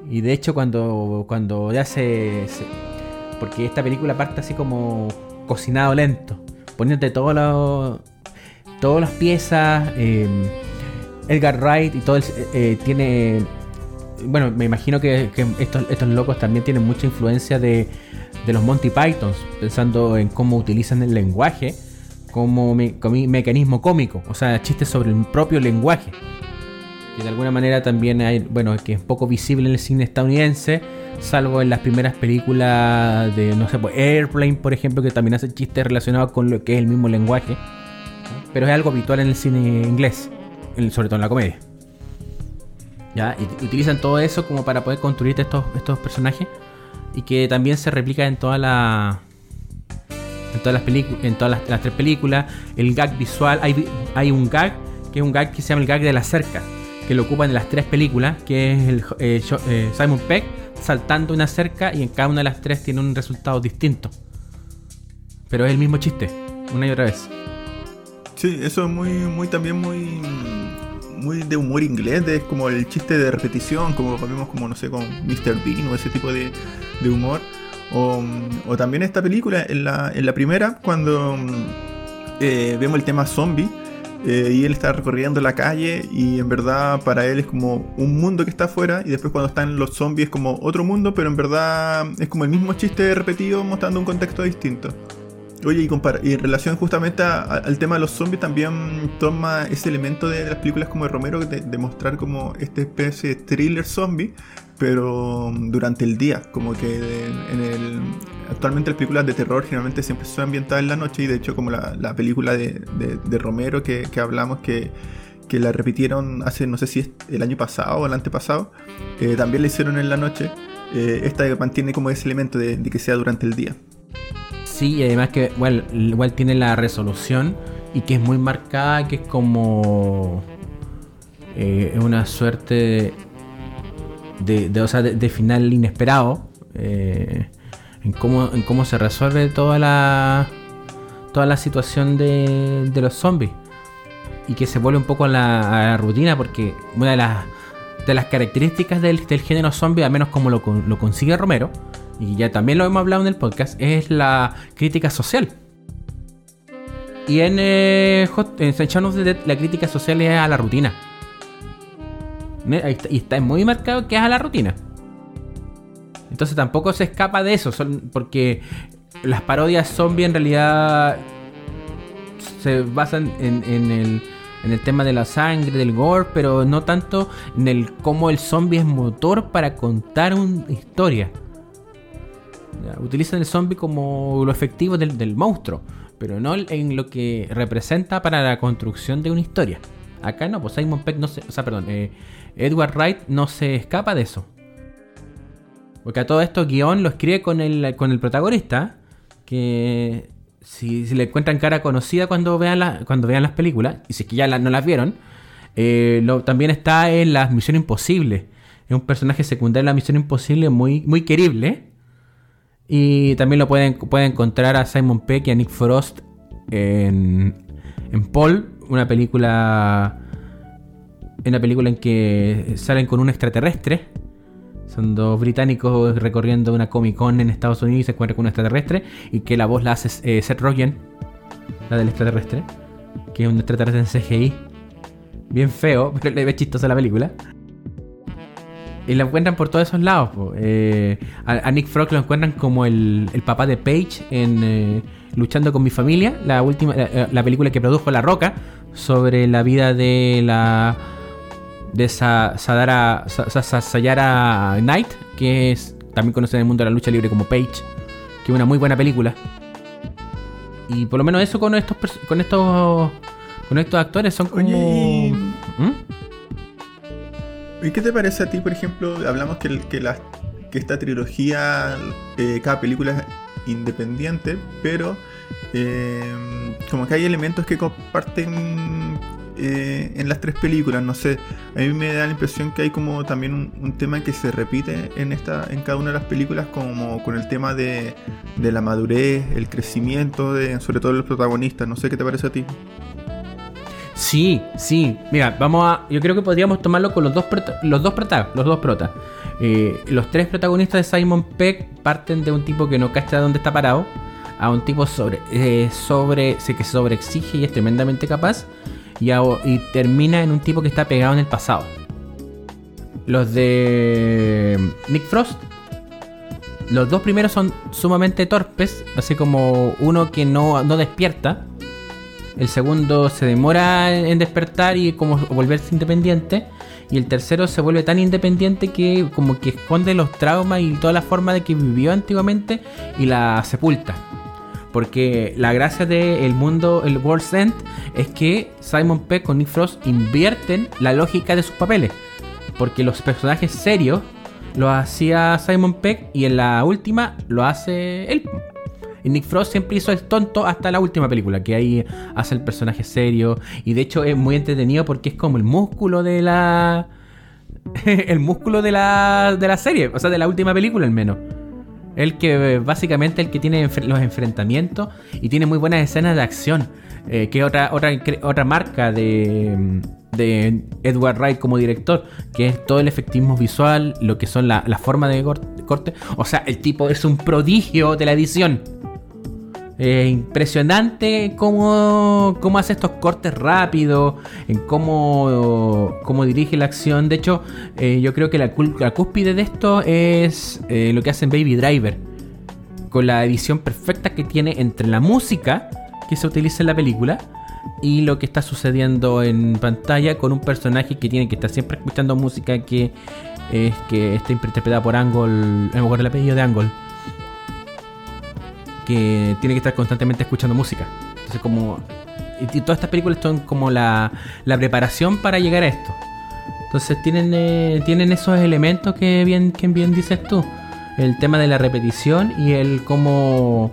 Y de hecho cuando, cuando ya se, Porque esta película parte así como cocinado lento. Poniéndote todas las piezas. Eh, Edgar Wright y todo el, eh, tiene bueno, me imagino que, estos, locos también tienen mucha influencia de, los Monty Pythons, pensando en cómo utilizan el lenguaje como, mecanismo cómico, o sea, chistes sobre el propio lenguaje. Que de alguna manera también hay, bueno, que es poco visible en el cine estadounidense, salvo en las primeras películas de, no sé, pues Airplane, por ejemplo, que también hace chistes relacionados con lo que es el mismo lenguaje. Pero es algo habitual en el cine inglés, sobre todo en la comedia. ¿ya? Y utilizan todo eso como para poder construir estos, estos personajes y que también se replica en toda la todas las en todas las, tres películas el gag visual hay, hay un gag que es un gag que se llama el gag de la cerca que lo ocupan en las tres películas que es el eh, eh, Simon Peck saltando una cerca y en cada una de las tres tiene un resultado distinto pero es el mismo chiste una y otra vez sí eso es muy muy también muy muy de humor inglés, de como el chiste de repetición, como vemos como, no sé, con Mr. Bean o ese tipo de, humor. O, también esta película, en la, primera, cuando eh, vemos el tema zombie, eh, y él está recorriendo la calle y en verdad para él es como un mundo que está afuera y después cuando están los zombies es como otro mundo, pero en verdad es como el mismo chiste repetido mostrando un contexto distinto. Oye, y, y en relación justamente al tema de los zombies, también toma ese elemento de, las películas como de Romero de, mostrar como esta especie de thriller zombie, pero durante el día. Como que en el, actualmente las películas de terror generalmente siempre son ambientadas en la noche, y de hecho, como la, película de, Romero que, hablamos que que la repitieron hace, no sé si es el año pasado o el antepasado, eh, también la hicieron en la noche. Eh, esta mantiene como ese elemento de, que sea durante el día. Sí, y además que igual, tiene la resolución y que es muy marcada, que es como eh, una suerte de, de, final inesperado eh, en, cómo, en cómo se resuelve toda la toda la situación de, de los zombies. Y que se vuelve un poco a la, rutina porque una de las de las características del, del género zombie, al menos como lo, lo consigue Romero, y ya también lo hemos hablado en el podcast, es la crítica social. Y en, eh, en la crítica social es a la rutina. Y está muy marcado que es a la rutina. Entonces tampoco se escapa de eso, son porque las parodias zombie en realidad se basan en, el, en el tema de la sangre, del gore, pero no tanto en el cómo el zombie es motor para contar una historia. Utilizan el zombie como lo efectivo del, monstruo, pero no en lo que representa para la construcción de una historia. Acá no, pues Simon Peck no se. O sea, perdón, eh, Edward Wright no se escapa de eso. Porque a todo esto, guion lo escribe con el, con el protagonista. Que si, le encuentran cara conocida cuando vean, la, cuando vean las películas, y si es que ya no las vieron, eh, también está en la Misión Imposible. Es un personaje secundario en la Misión Imposible muy, muy querible. Y también lo pueden, pueden encontrar a Simon Peck y a Nick Frost en, en Paul, una película. Una película en que salen con un extraterrestre. Son dos británicos recorriendo una Comic Con en Estados Unidos y se encuentran con un extraterrestre. Y que la voz la hace eh, Seth Rogen. la del extraterrestre, que es un extraterrestre en CGI. Bien feo, pero le ve chistosa la película. Y la encuentran por todos esos lados. Eh, a, Nick Frost lo encuentran como el, papá de Paige en eh, Luchando con mi familia, la última, la, película que produjo La Roca sobre la vida de la de Sadara, Sayara Knight, que es también conocida en el mundo de la lucha libre como Paige, que es una muy buena película. Y por lo menos eso con estos con estos con estos actores son como. ¿Y qué te parece a ti, por ejemplo? Hablamos que, esta trilogía, eh, cada película es independiente, pero eh, como que hay elementos que comparten eh, en las tres películas. No sé, a mí me da la impresión que hay como también un, tema que se repite en, esta, en cada una de las películas, como con el tema de, de la madurez, el crecimiento, de, sobre todo de los protagonistas. No sé qué te parece a ti. Sí, sí. Mira, vamos a. Yo creo que podríamos tomarlo con los dos los dos protas, los dos protas. Eh, los tres protagonistas de Simon Peck parten de un tipo que no cacha dónde está parado, a un tipo sobre, eh, sobre, sé que sobreexige y es tremendamente capaz, y, y termina en un tipo que está pegado en el pasado. Los de Nick Frost, los dos primeros son sumamente torpes, así como uno que no, no despierta el segundo se demora en despertar y como volverse independiente. Y el tercero se vuelve tan independiente que como que esconde los traumas y toda la forma de que vivió antiguamente y la sepulta. Porque la gracia del mundo, el World's End, es que Simon Peck con Nick Frost invierten la lógica de sus papeles. Porque los personajes serios lo hacía Simon Peck y en la última lo hace él. Y Nick Frost siempre hizo el tonto hasta la última película, que ahí hace el personaje serio. Y de hecho es muy entretenido porque es como el músculo de la. el músculo de la, de la serie, o sea, de la última película al menos. El que básicamente el que tiene los enfrentamientos y tiene muy buenas escenas de acción. Eh, que otra, otra, otra marca de, de Edward Wright como director, que es todo el efectismo visual, lo que son la, la forma de corte. O sea, el tipo es un prodigio de la edición. Eh, impresionante cómo, cómo, hace estos cortes rápidos, en cómo, cómo dirige la acción. De hecho, eh, yo creo que la, cúspide de esto es eh, lo que hace en Baby Driver, con la edición perfecta que tiene entre la música que se utiliza en la película y lo que está sucediendo en pantalla con un personaje que tiene que estar siempre escuchando música que que está interpretada por Angle, mejor el apellido de Angle que tiene que estar constantemente escuchando música. Entonces, como. Y, todas estas películas son como la, la, preparación para llegar a esto. Entonces, tienen, eh, tienen esos elementos que bien, que bien dices tú. El tema de la repetición y el cómo.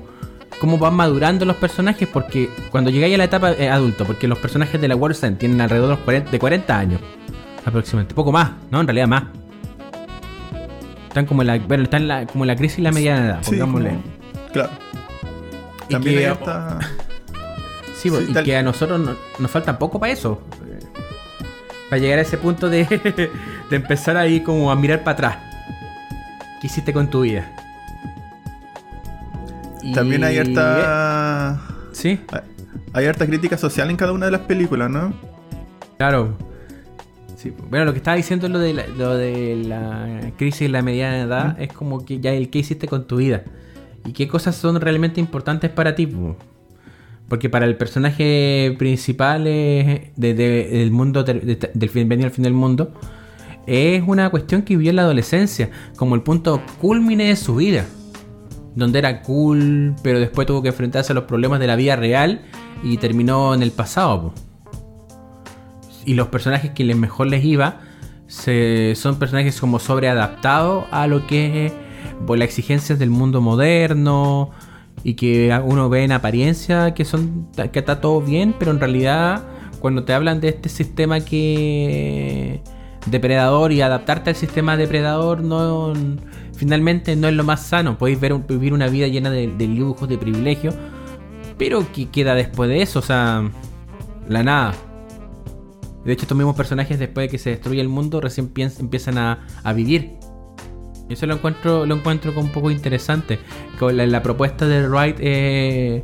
cómo van madurando los personajes. Porque cuando llegáis a la etapa eh, adulto, porque los personajes de la End tienen alrededor de, los 40, de 40 años aproximadamente. Poco más, ¿no? En realidad más. Están como en la, bueno, están la, como la crisis y la mediana edad, pongámosle. Claro. También que, está... sí, y que a nosotros nos falta poco para eso. Para llegar a ese punto de, de empezar ahí como a mirar para atrás. ¿Qué hiciste con tu vida? También hay harta. Sí. Hay harta crítica social en cada una de las películas, ¿no? Claro. Sí. Bueno, lo que estaba diciendo lo de la, lo de la crisis en la mediana edad es como que ya el qué hiciste con tu vida y qué cosas son realmente importantes para ti. Porque para el personaje principal del mundo, del fin, venir al fin del mundo, es una cuestión que vivió en la adolescencia, como el punto culmine de su vida. Donde era cool, pero después tuvo que enfrentarse a los problemas de la vida real y terminó en el pasado. Y los personajes que mejor les iba son personajes como sobreadaptados a lo que es por las exigencias del mundo moderno y que uno ve en apariencia que son que está todo bien, pero en realidad cuando te hablan de este sistema que depredador y adaptarte al sistema depredador no finalmente no es lo más sano. Podéis ver vivir una vida llena de, lujos, de privilegios, pero ¿qué queda después de eso? O sea, la nada. De hecho, estos mismos personajes, después de que se destruye el mundo, recién empiezan a, a vivir eso lo encuentro, lo encuentro un poco interesante. La, propuesta de Wright es,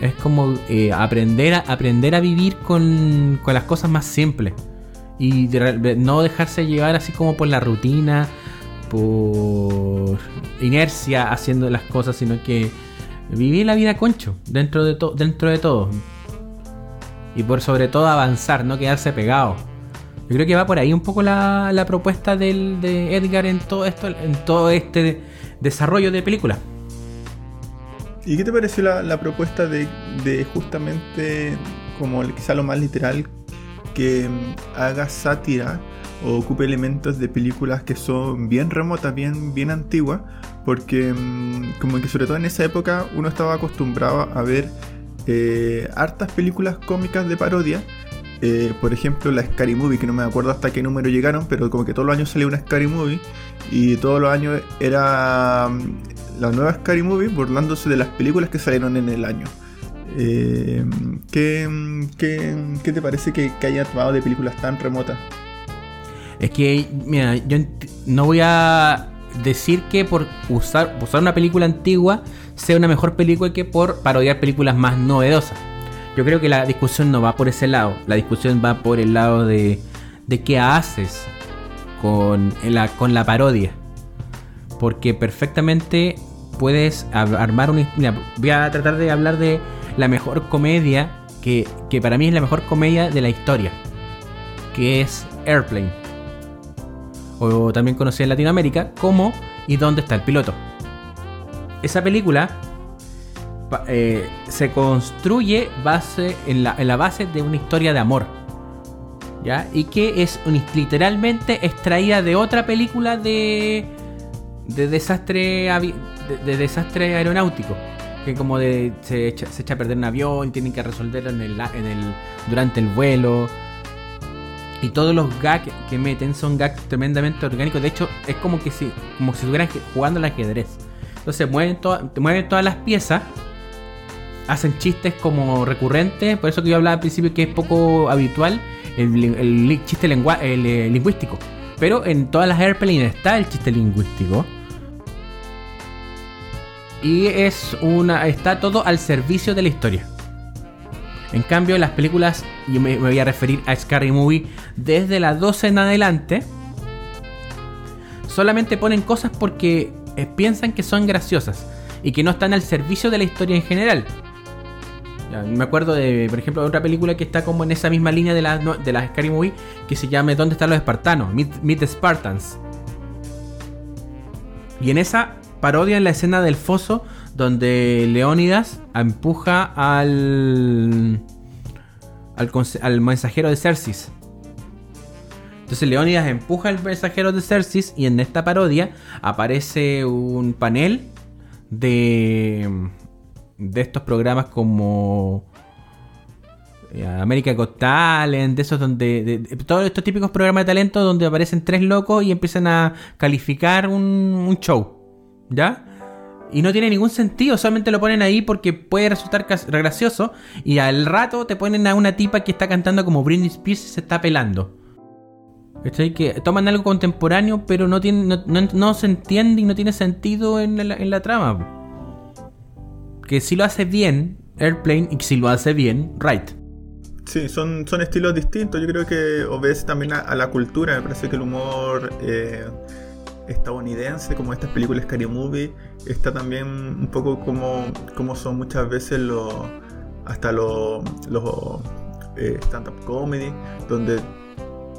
Es como eh, aprender, a, aprender a vivir con, con las cosas más simples. Y no dejarse llevar así como por la rutina, por inercia haciendo las cosas, sino que vivir la vida concho, dentro de, dentro de todo. Y por sobre todo avanzar, no quedarse pegado. Yo creo que va por ahí un poco la, la propuesta del, de Edgar en todo esto, en todo este desarrollo de película. ¿Y qué te pareció la, propuesta de, de, justamente, como quizá lo más literal, que mm, haga sátira o ocupe elementos de películas que son bien remotas, bien, bien antiguas, porque mm, como que sobre todo en esa época uno estaba acostumbrado a ver eh, hartas películas cómicas de parodia. Eh, por ejemplo, la Scary Movie, que no me acuerdo hasta qué número llegaron, pero como que todos los años salía una Scary Movie y todos los años era mm, la nueva Scary Movie burlándose de las películas que salieron en el año. Eh, ¿qué, te parece que, que haya tomado de películas tan remotas? Es que, mira, yo no voy a decir que por usar una película antigua sea una mejor película que por parodiar películas más novedosas. Yo creo que la discusión no va por ese lado. La discusión va por el lado de, de qué haces con la, con la parodia. Porque perfectamente puedes armar una... Mira, voy a tratar de hablar de la mejor comedia, que, que para mí es la mejor comedia de la historia. Que es Airplane o también conocida en Latinoamérica como ¿Y dónde está el piloto? Esa película eh, se construye base, en, la, base de una historia de amor. ¿Ya? Y que es literalmente extraída de otra película de, de desastre de, desastre aeronáutico que como de se echa, se echa a perder un avión tienen que resolverlo en el, en el durante el vuelo y todos los gags que meten son gags tremendamente orgánicos. De hecho, es como que si, como si estuvieran jugando al ajedrez. Entonces mueven, mueven todas las piezas. Hacen chistes como recurrentes. Por eso que yo hablaba al principio que es poco habitual el, chiste eh, lingüístico. Pero en todas las airplanes está el chiste lingüístico. Y es una. está todo al servicio de la historia. En cambio, las películas, yo me, voy a referir a Scary Movie desde la 12 en adelante, solamente ponen cosas porque eh, piensan que son graciosas y que no están al servicio de la historia en general. Me acuerdo de, por ejemplo, otra película que está como en esa misma línea de la, de la Scary Movie que se llama ¿Dónde están los espartanos? Meet, the Spartans. Y en esa parodia en la escena del foso donde Leónidas empuja al, al, mensajero de Cersis. Entonces Leónidas empuja al mensajero de Cersis y en esta parodia aparece un panel de, de estos programas como eh, América Got Talent, de esos donde. todos estos típicos programas de talento donde aparecen tres locos y empiezan a calificar un, show. ¿Ya? Y no tiene ningún sentido, solamente lo ponen ahí porque puede resultar gracioso. Y al rato te ponen a una tipa que está cantando como Britney Spears y se está pelando. ¿Cachai? Que toman algo contemporáneo, pero no, tiene, no, se entiende y no tiene sentido en la, en la trama. Que si lo hace bien, Airplane, y si lo hace bien, Right. Sí, son, son estilos distintos. Yo creo que obedece también a, la cultura. Me parece que el humor. Eh, estadounidense, como estas películas Scary Movie, está también un poco como, como son muchas veces los hasta los, los eh, stand-up comedy, donde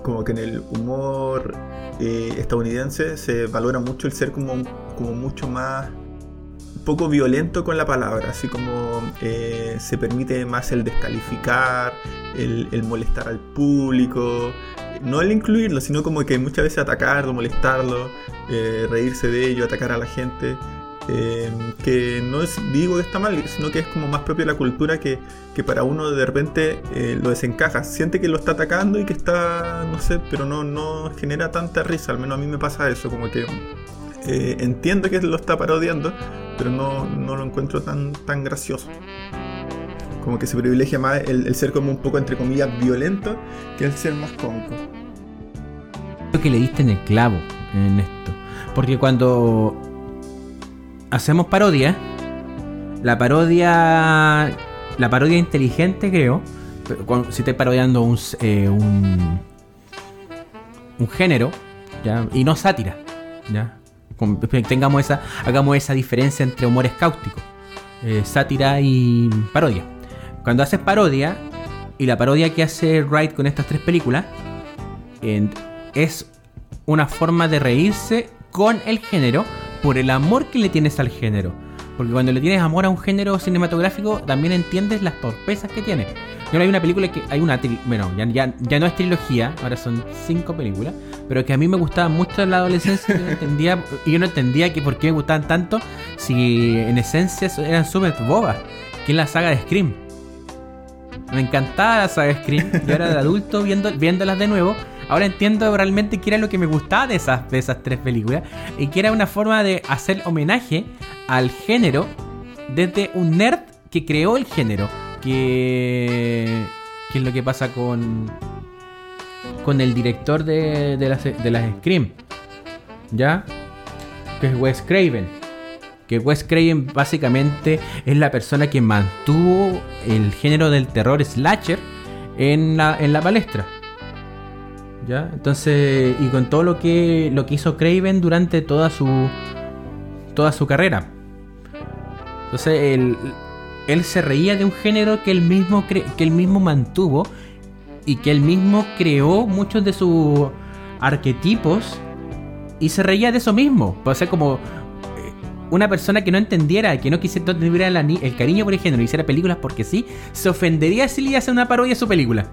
como que en el humor eh, estadounidense se valora mucho el ser como, como mucho más poco violento con la palabra, así como eh, se permite más el descalificar, el, el molestar al público, no el incluirlo, sino como que muchas veces atacarlo, molestarlo, eh, reírse de ello, atacar a la gente. Eh, que no es digo que está mal, sino que es como más propio de la cultura que, para uno de repente eh, lo desencaja. Siente que lo está atacando y que está, no sé, pero no, no genera tanta risa. Al menos a mí me pasa eso, como que entiendo que lo está parodiando, pero no, no, lo encuentro tan, tan gracioso. Como que se privilegia más el, ser como un poco, entre comillas, violento que el ser más cómico. Creo que le diste en el clavo en esto. Porque cuando hacemos parodia, la parodia la parodia inteligente, creo. si estoy parodiando un, eh, un, un, género, ¿ya? Y no sátira, ¿ya? Tengamos esa, hagamos esa diferencia entre humor escáutico, eh, sátira y parodia. Cuando haces parodia, y la parodia que hace Wright con estas tres películas, es una forma de reírse con el género por el amor que le tienes al género. Porque cuando le tienes amor a un género cinematográfico, también entiendes las torpezas que tiene. Yo hay una película que hay una bueno, ya, ya, no es trilogía, ahora son cinco películas, pero que a mí me gustaba mucho en la adolescencia y yo no entendía, y yo no entendía que por qué me gustaban tanto si en esencia eran súper bobas, que es la saga de Scream. Me encantaba la saga de Scream, yo era de adulto viendo, viéndolas de nuevo Ahora entiendo realmente qué era lo que me gustaba de esas, de esas tres películas. Y que era una forma de hacer homenaje al género desde un nerd que creó el género. Que, que es lo que pasa con, con el director de, las, de las Scream. ¿Ya? Que es Wes Craven. Que Wes Craven básicamente es la persona que mantuvo el género del terror slasher en la, en la palestra. ¿Ya? Entonces, y con todo lo que, lo que hizo Craven durante toda su, toda su carrera. Entonces, él, él se reía de un género que él, mismo que él mismo mantuvo y que él mismo creó muchos de sus arquetipos y se reía de eso mismo. Puede ser como eh, una persona que no entendiera, que no quisiera no tuviera el cariño por el género y hiciera películas porque sí, se ofendería si le hace una parodia a su película.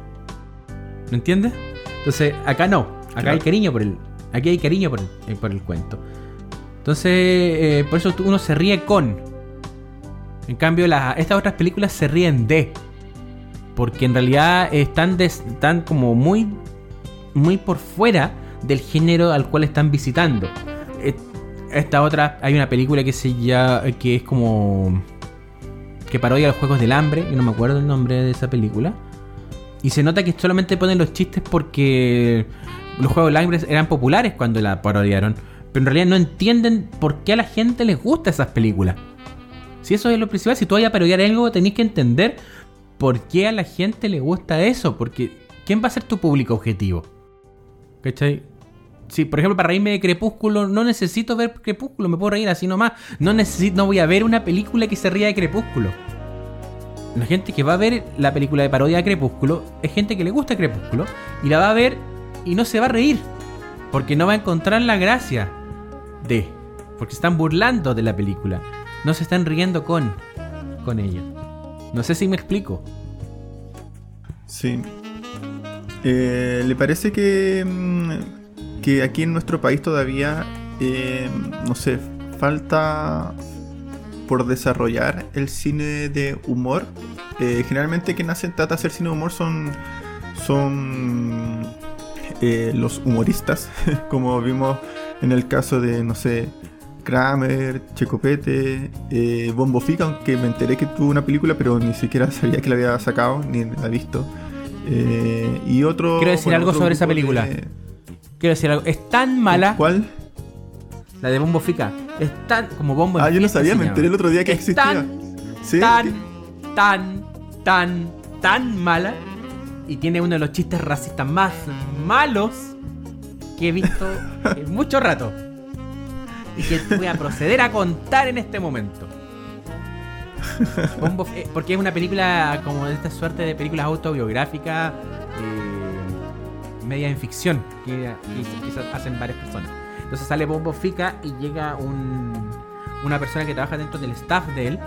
¿Me entiendes? Entonces, acá no. Acá hay cariño por el. Aquí hay cariño por el, eh, por el cuento. Entonces, eh, por eso uno se ríe con. En cambio, estas otras películas se ríen de. Porque en realidad están, están como muy. Muy por fuera del género al cual están visitando. Esta otra, hay una película que se llama. que es como. que parodia los juegos del hambre. Y no me acuerdo el nombre de esa película y se nota que solamente ponen los chistes porque los juegos Langres eran populares cuando la parodiaron. Pero en realidad no entienden por qué a la gente les gusta esas películas. Si eso es lo principal, si tú vayas a parodiar algo, tenéis que entender por qué a la gente le gusta eso. Porque, ¿quién va a ser tu público objetivo? ¿Cachai? Si, por ejemplo, para reírme de Crepúsculo, no necesito ver Crepúsculo, me puedo reír así nomás. No, necesito, no voy a ver una película que se ría de Crepúsculo la gente que va a ver la película de parodia de Crepúsculo es gente que le gusta Crepúsculo y la va a ver y no se va a reír porque no va a encontrar la gracia de porque se están burlando de la película no se están riendo con con ella. No sé si me explico. Sí. Eh, le parece que mm, que aquí en nuestro país todavía eh, no sé falta por desarrollar el cine de humor. Eh, generalmente quien hace, trata de hacer cine de humor son, son los humoristas, como vimos en el caso de, no sé, Kramer, Checopete, eh, Bombo Fica, aunque me enteré que tuvo una película, pero ni siquiera sabía que la había sacado, ni la he visto. y otro. Quiero decir algo sobre esa película. Quiero decir algo. Es tan mala. ¿Cuál? La de Bombo Fica. Es tan como Bombo Ah, yo no sabía, me enteré el otro día que existía. Tan, ¿Sí? tan, tan, tan, tan mala. Y tiene uno de los chistes racistas más malos que he visto en mucho rato. Y que voy a proceder a contar en este momento. Bombo, eh, porque es una película como de esta suerte de películas autobiográficas, eh, media en ficción, que, que hacen varias personas. Entonces sale Bombo Fica y llega una persona que trabaja dentro del staff de él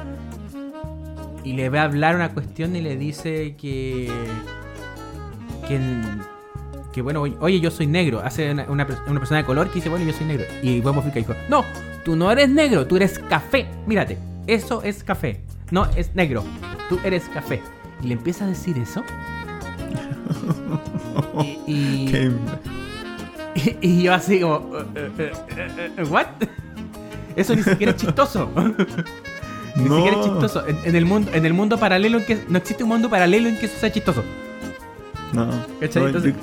y le ve a hablar una cuestión y le dice que. que. Bueno, oye, yo soy negro. Hace una, persona de color que dice, bueno, yo soy negro. Y Bombo Fica dijo, no, tú no eres negro, tú eres café. Mírate, eso es café. No es negro, tú eres café. Y le empieza a decir eso. y, Y, yo así como, eh, eh, eh, ¿what? Eso ni siquiera es chistoso. ni siquiera es chistoso. En, el mundo, en el mundo paralelo en que no existe un mundo paralelo en que eso sea chistoso. No. ¿Cachai?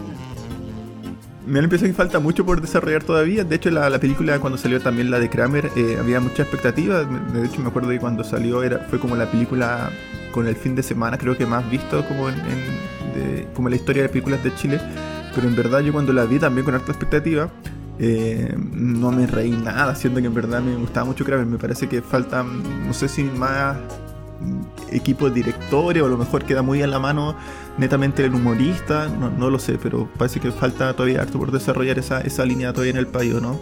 Me da la que falta mucho por desarrollar todavía. De hecho, la, la película, cuando salió también la de Kramer, había mucha expectativa. De hecho, me acuerdo que cuando salió era, fue como la película con el fin de semana, creo que más visto como en, como la historia de películas de Chile. Pero en verdad yo cuando la vi también con alta expectativa, eh, no me reí nada, siendo que en verdad me gustaba mucho Kramer. Me parece que falta, no sé si más equipo de directores o a lo mejor queda muy a la mano netamente el humorista, no, lo sé, pero parece que falta todavía harto por desarrollar esa, esa línea todavía en el país, ¿no?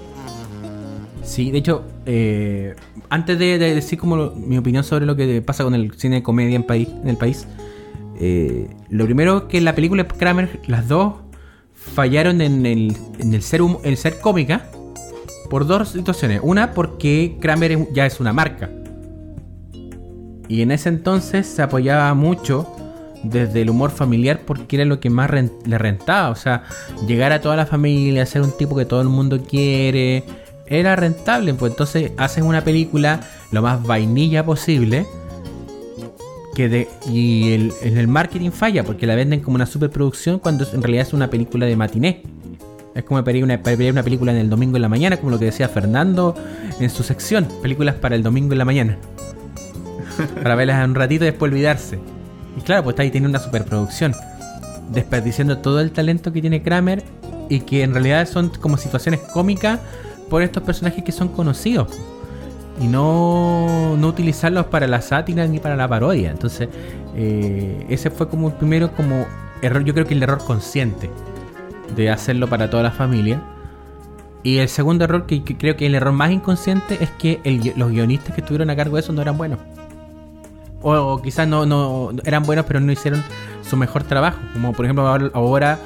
Sí, de hecho, eh, antes de, decir como mi opinión sobre lo que pasa con el cine de comedia en, el país, eh, lo primero que en la película Kramer, las dos fallaron en el, en el ser, el ser cómica por dos situaciones. Una, porque Kramer ya es una marca. Y en ese entonces se apoyaba mucho desde el humor familiar porque era lo que más le rentaba. O sea, llegar a toda la familia, ser un tipo que todo el mundo quiere, era rentable. Pues entonces hacen una película lo más vainilla posible. Que de, y el, el marketing falla porque la venden como una superproducción cuando en realidad es una película de matiné. Es como pedir una, una película en el domingo en la mañana, como lo que decía Fernando en su sección, películas para el domingo en la mañana. Para verlas un ratito y después olvidarse. Y claro, pues está ahí tiene una superproducción. Desperdiciando todo el talento que tiene Kramer y que en realidad son como situaciones cómicas por estos personajes que son conocidos. Y no, no utilizarlos para la sátira ni para la parodia. Entonces, eh, ese fue como el primero como error, yo creo que el error consciente de hacerlo para toda la familia. Y el segundo error, que, creo que el error más inconsciente, es que los guionistas que estuvieron a cargo de eso no eran buenos o, quizás no, no eran buenos pero no hicieron su mejor trabajo. Como por ejemplo ahora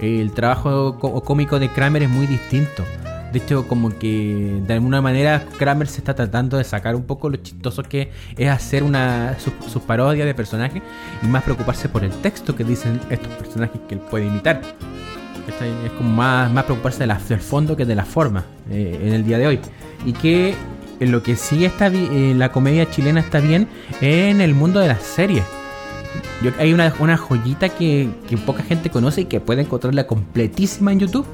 el trabajo cómico de Kramer es muy distinto. De hecho, como que de alguna manera Kramer se está tratando de sacar un poco lo chistoso que es hacer una sus parodias de personajes y más preocuparse por el texto que dicen estos personajes que él puede imitar. Es como más, más preocuparse de la, del fondo que de la forma eh, en el día de hoy. Y que lo que sí está bien, la comedia chilena está bien en el mundo de las series. Yo, hay una, una joyita que, poca gente conoce y que puede encontrarla completísima en YouTube.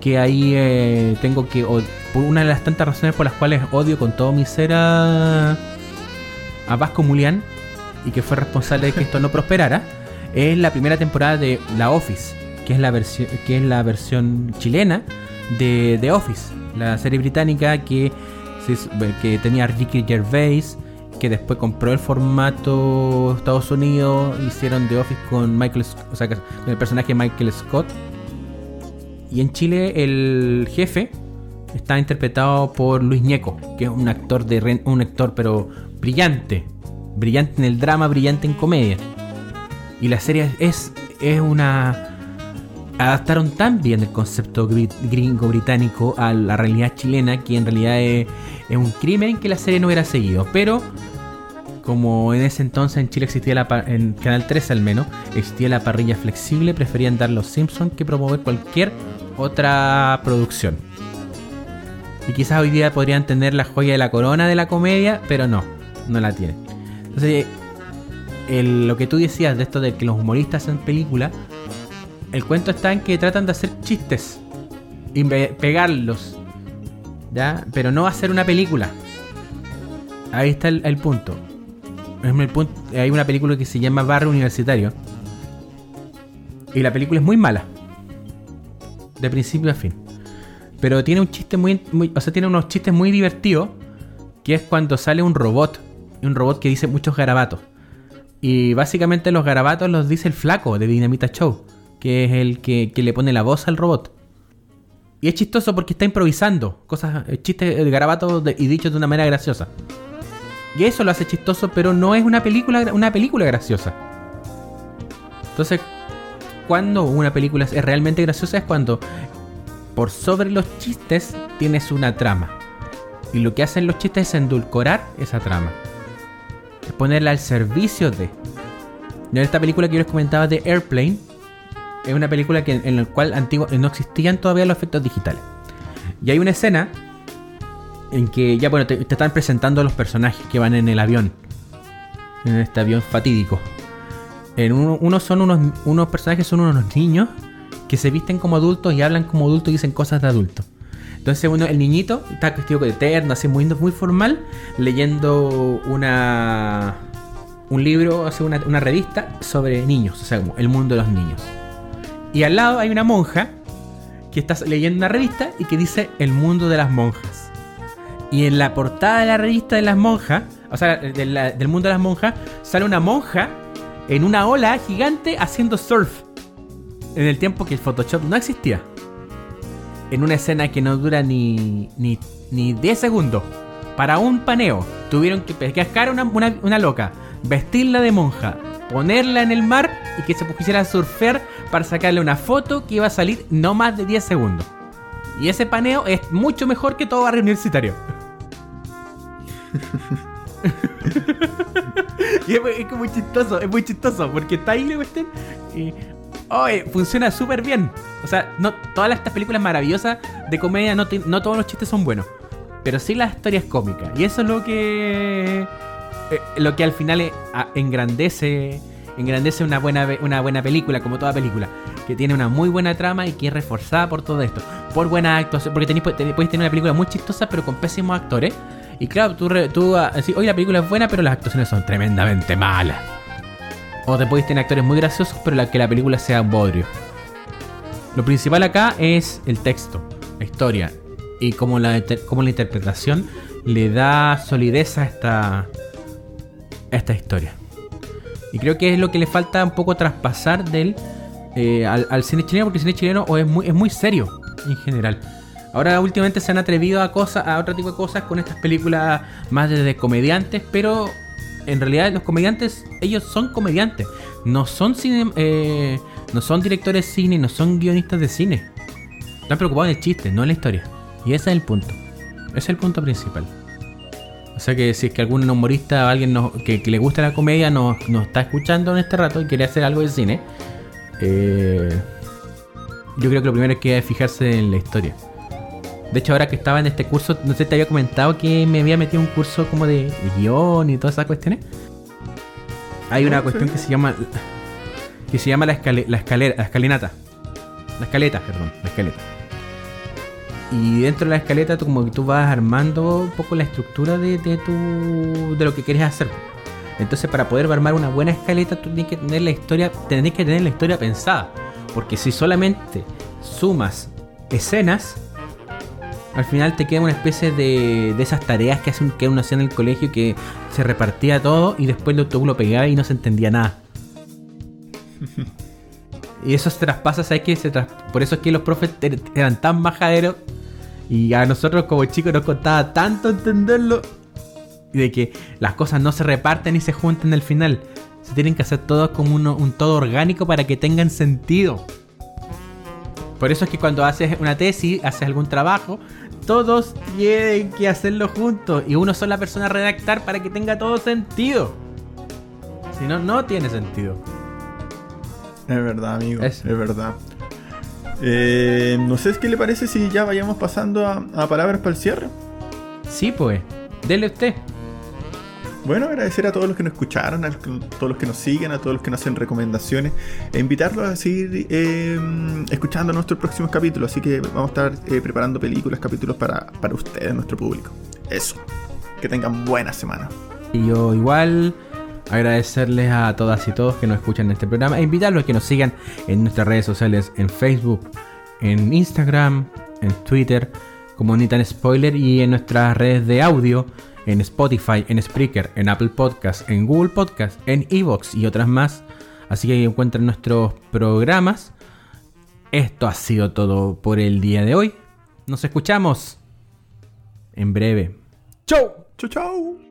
Que ahí eh, tengo que. por una de las tantas razones por las cuales odio con todo mi ser a, a Vasco Mulián y que fue responsable de que esto no prosperara. Es la primera temporada de La Office, que es la versión, que es la versión chilena de The Office, la serie británica que que tenía Ricky Gervais, que después compró el formato Estados Unidos, hicieron The Office con Michael, o sea, con el personaje Michael Scott. Y en Chile el jefe está interpretado por Luis Ñeco, que es un actor de un actor pero brillante, brillante en el drama, brillante en comedia. Y la serie es es una adaptaron tan bien el concepto gringo británico a la realidad chilena que en realidad es, un crimen que la serie no hubiera seguido. Pero como en ese entonces en Chile existía la en Canal 13 al menos, existía la parrilla flexible, preferían dar los Simpsons que promover cualquier otra producción. Y quizás hoy día podrían tener la joya de la corona de la comedia, pero no, no la tienen. Entonces, lo que tú decías de esto de que los humoristas hacen películas, el cuento está en que tratan de hacer chistes y pegarlos, ¿ya? Pero no hacer una película. Ahí está el, punto. el punto. Hay una película que se llama Barrio Universitario. Y la película es muy mala. De principio a fin. Pero tiene un chiste muy, muy. O sea, tiene unos chistes muy divertidos. Que es cuando sale un robot. Un robot que dice muchos garabatos. Y básicamente los garabatos los dice el flaco de Dinamita Show que es el que, le pone la voz al robot. Y es chistoso porque está improvisando cosas, eh, chistes de garabatos y dichos de una manera graciosa. Y eso lo hace chistoso, pero no es una película, una película graciosa. Entonces, cuando una película es realmente graciosa es cuando por sobre los chistes tienes una trama. Y lo que hacen los chistes es endulcorar esa trama. Es ponerla al servicio de. En esta película que yo les comentaba de Airplane, es una película que, en la cual antiguo, no existían todavía los efectos digitales. Y hay una escena en que ya, bueno, te, están presentando los personajes que van en el avión. En este avión fatídico. En uno, son unos, unos personajes son unos niños que se visten como adultos y hablan como adultos y dicen cosas de adultos. Entonces uno, el niñito está vestido de eterno, así muy, muy formal, leyendo una un libro, sea, una, una revista sobre niños, o sea, el mundo de los niños. Y al lado hay una monja que está leyendo una revista y que dice el mundo de las monjas. Y en la portada de la revista de las monjas, o sea, del mundo de las monjas, sale una monja en una ola gigante haciendo surf. En el tiempo que el Photoshop no existía. En una escena que no dura ni, ni, ni 10 segundos. Para un paneo, tuvieron que pescar a una, una, una loca, vestirla de monja, ponerla en el mar y que se pusiera a surfear para sacarle una foto que iba a salir no más de 10 segundos. Y ese paneo es mucho mejor que todo barrio universitario. y es, es muy chistoso, es muy chistoso, porque está ahí la cuestión y... Oye, funciona súper bien. O sea, no, todas estas películas maravillosas de comedia, no, no todos los chistes son buenos. Pero sí la historia es cómica. Y eso es lo que... eh, lo que al final eh, engrandece... Engrandece una buena, una buena película, como toda película. Que tiene una muy buena trama y que es reforzada por todo esto. Por buena actuación. Porque tenéis, ten- podéis tener una película muy chistosa, pero con pésimos actores. Y claro, tú, tú ah, hoy la película es buena, pero las actuaciones son tremendamente malas. O te podéis tener actores muy graciosos, pero que la película sea un bodrio. Lo principal acá es el texto, la historia. Y cómo la, cómo la interpretación le da solidez a esta, a esta historia. Y creo que es lo que le falta un poco traspasar del, eh, al, al cine chileno, porque el cine chileno es, muy, es muy serio en general. Ahora últimamente se han atrevido a cosas, a otro tipo de cosas con estas películas más de, de comediantes, pero en realidad los comediantes, ellos son comediantes, no son cine, eh, no son directores de cine, no son guionistas de cine. Están preocupados en el chiste, no en la historia. Y ese es el punto. Ese es el punto principal. O sea que si es que algún humorista o alguien que, le gusta la comedia nos, nos está escuchando en este rato y quiere hacer algo de cine, eh, yo creo que lo primero es que hay que fijarse en la historia. De hecho, ahora que estaba en este curso, no sé te había comentado que me había metido un curso como de guion y todas esas cuestiones. Hay una cuestión que se llama que se llama la, escale- la escalera, la escalinata. La escaleta, perdón, la escaleta. Y dentro de la escaleta tú como que tú vas armando un poco la estructura de, de tu de lo que quieres hacer. Entonces, para poder armar una buena escaleta, tú tienes que tener la historia, tenés que tener la historia pensada. Porque si solamente sumas escenas, al final te queda una especie de, de esas tareas que, hacen, que uno hacía en el colegio que se repartía todo y después lo, tú lo pegabas y no se entendía nada. y eso se traspasa, ¿sabes qué? Se tras- Por eso es que los profes er- eran tan majaderos y a nosotros como chicos nos costaba tanto entenderlo y de que las cosas no se reparten y se juntan al final. Se tienen que hacer todo como uno- un todo orgánico para que tengan sentido. Por eso es que cuando haces una tesis, haces algún trabajo, todos tienen que hacerlo juntos y una sola persona a redactar para que tenga todo sentido. Si no, no tiene sentido. Es verdad, amigo. Eso. Es verdad. Eh, no sé qué le parece si ya vayamos pasando a, a palabras para el cierre. Sí, pues. Dele usted. Bueno, agradecer a todos los que nos escucharon, a todos los que nos siguen, a todos los que nos hacen recomendaciones, e invitarlos a seguir eh, escuchando nuestros próximos capítulos. Así que vamos a estar eh, preparando películas, capítulos para, para ustedes, nuestro público. Eso. Que tengan buena semana. Y yo igual agradecerles a todas y todos que nos escuchan en este programa e invitarlos a que nos sigan en nuestras redes sociales, en Facebook, en Instagram, en Twitter, como Nitan Spoiler y en nuestras redes de audio, en Spotify, en Spreaker, en Apple Podcast, en Google Podcast, en Evox y otras más. Así que ahí encuentran nuestros programas. Esto ha sido todo por el día de hoy. Nos escuchamos en breve. ¡Chau! Chau, chau.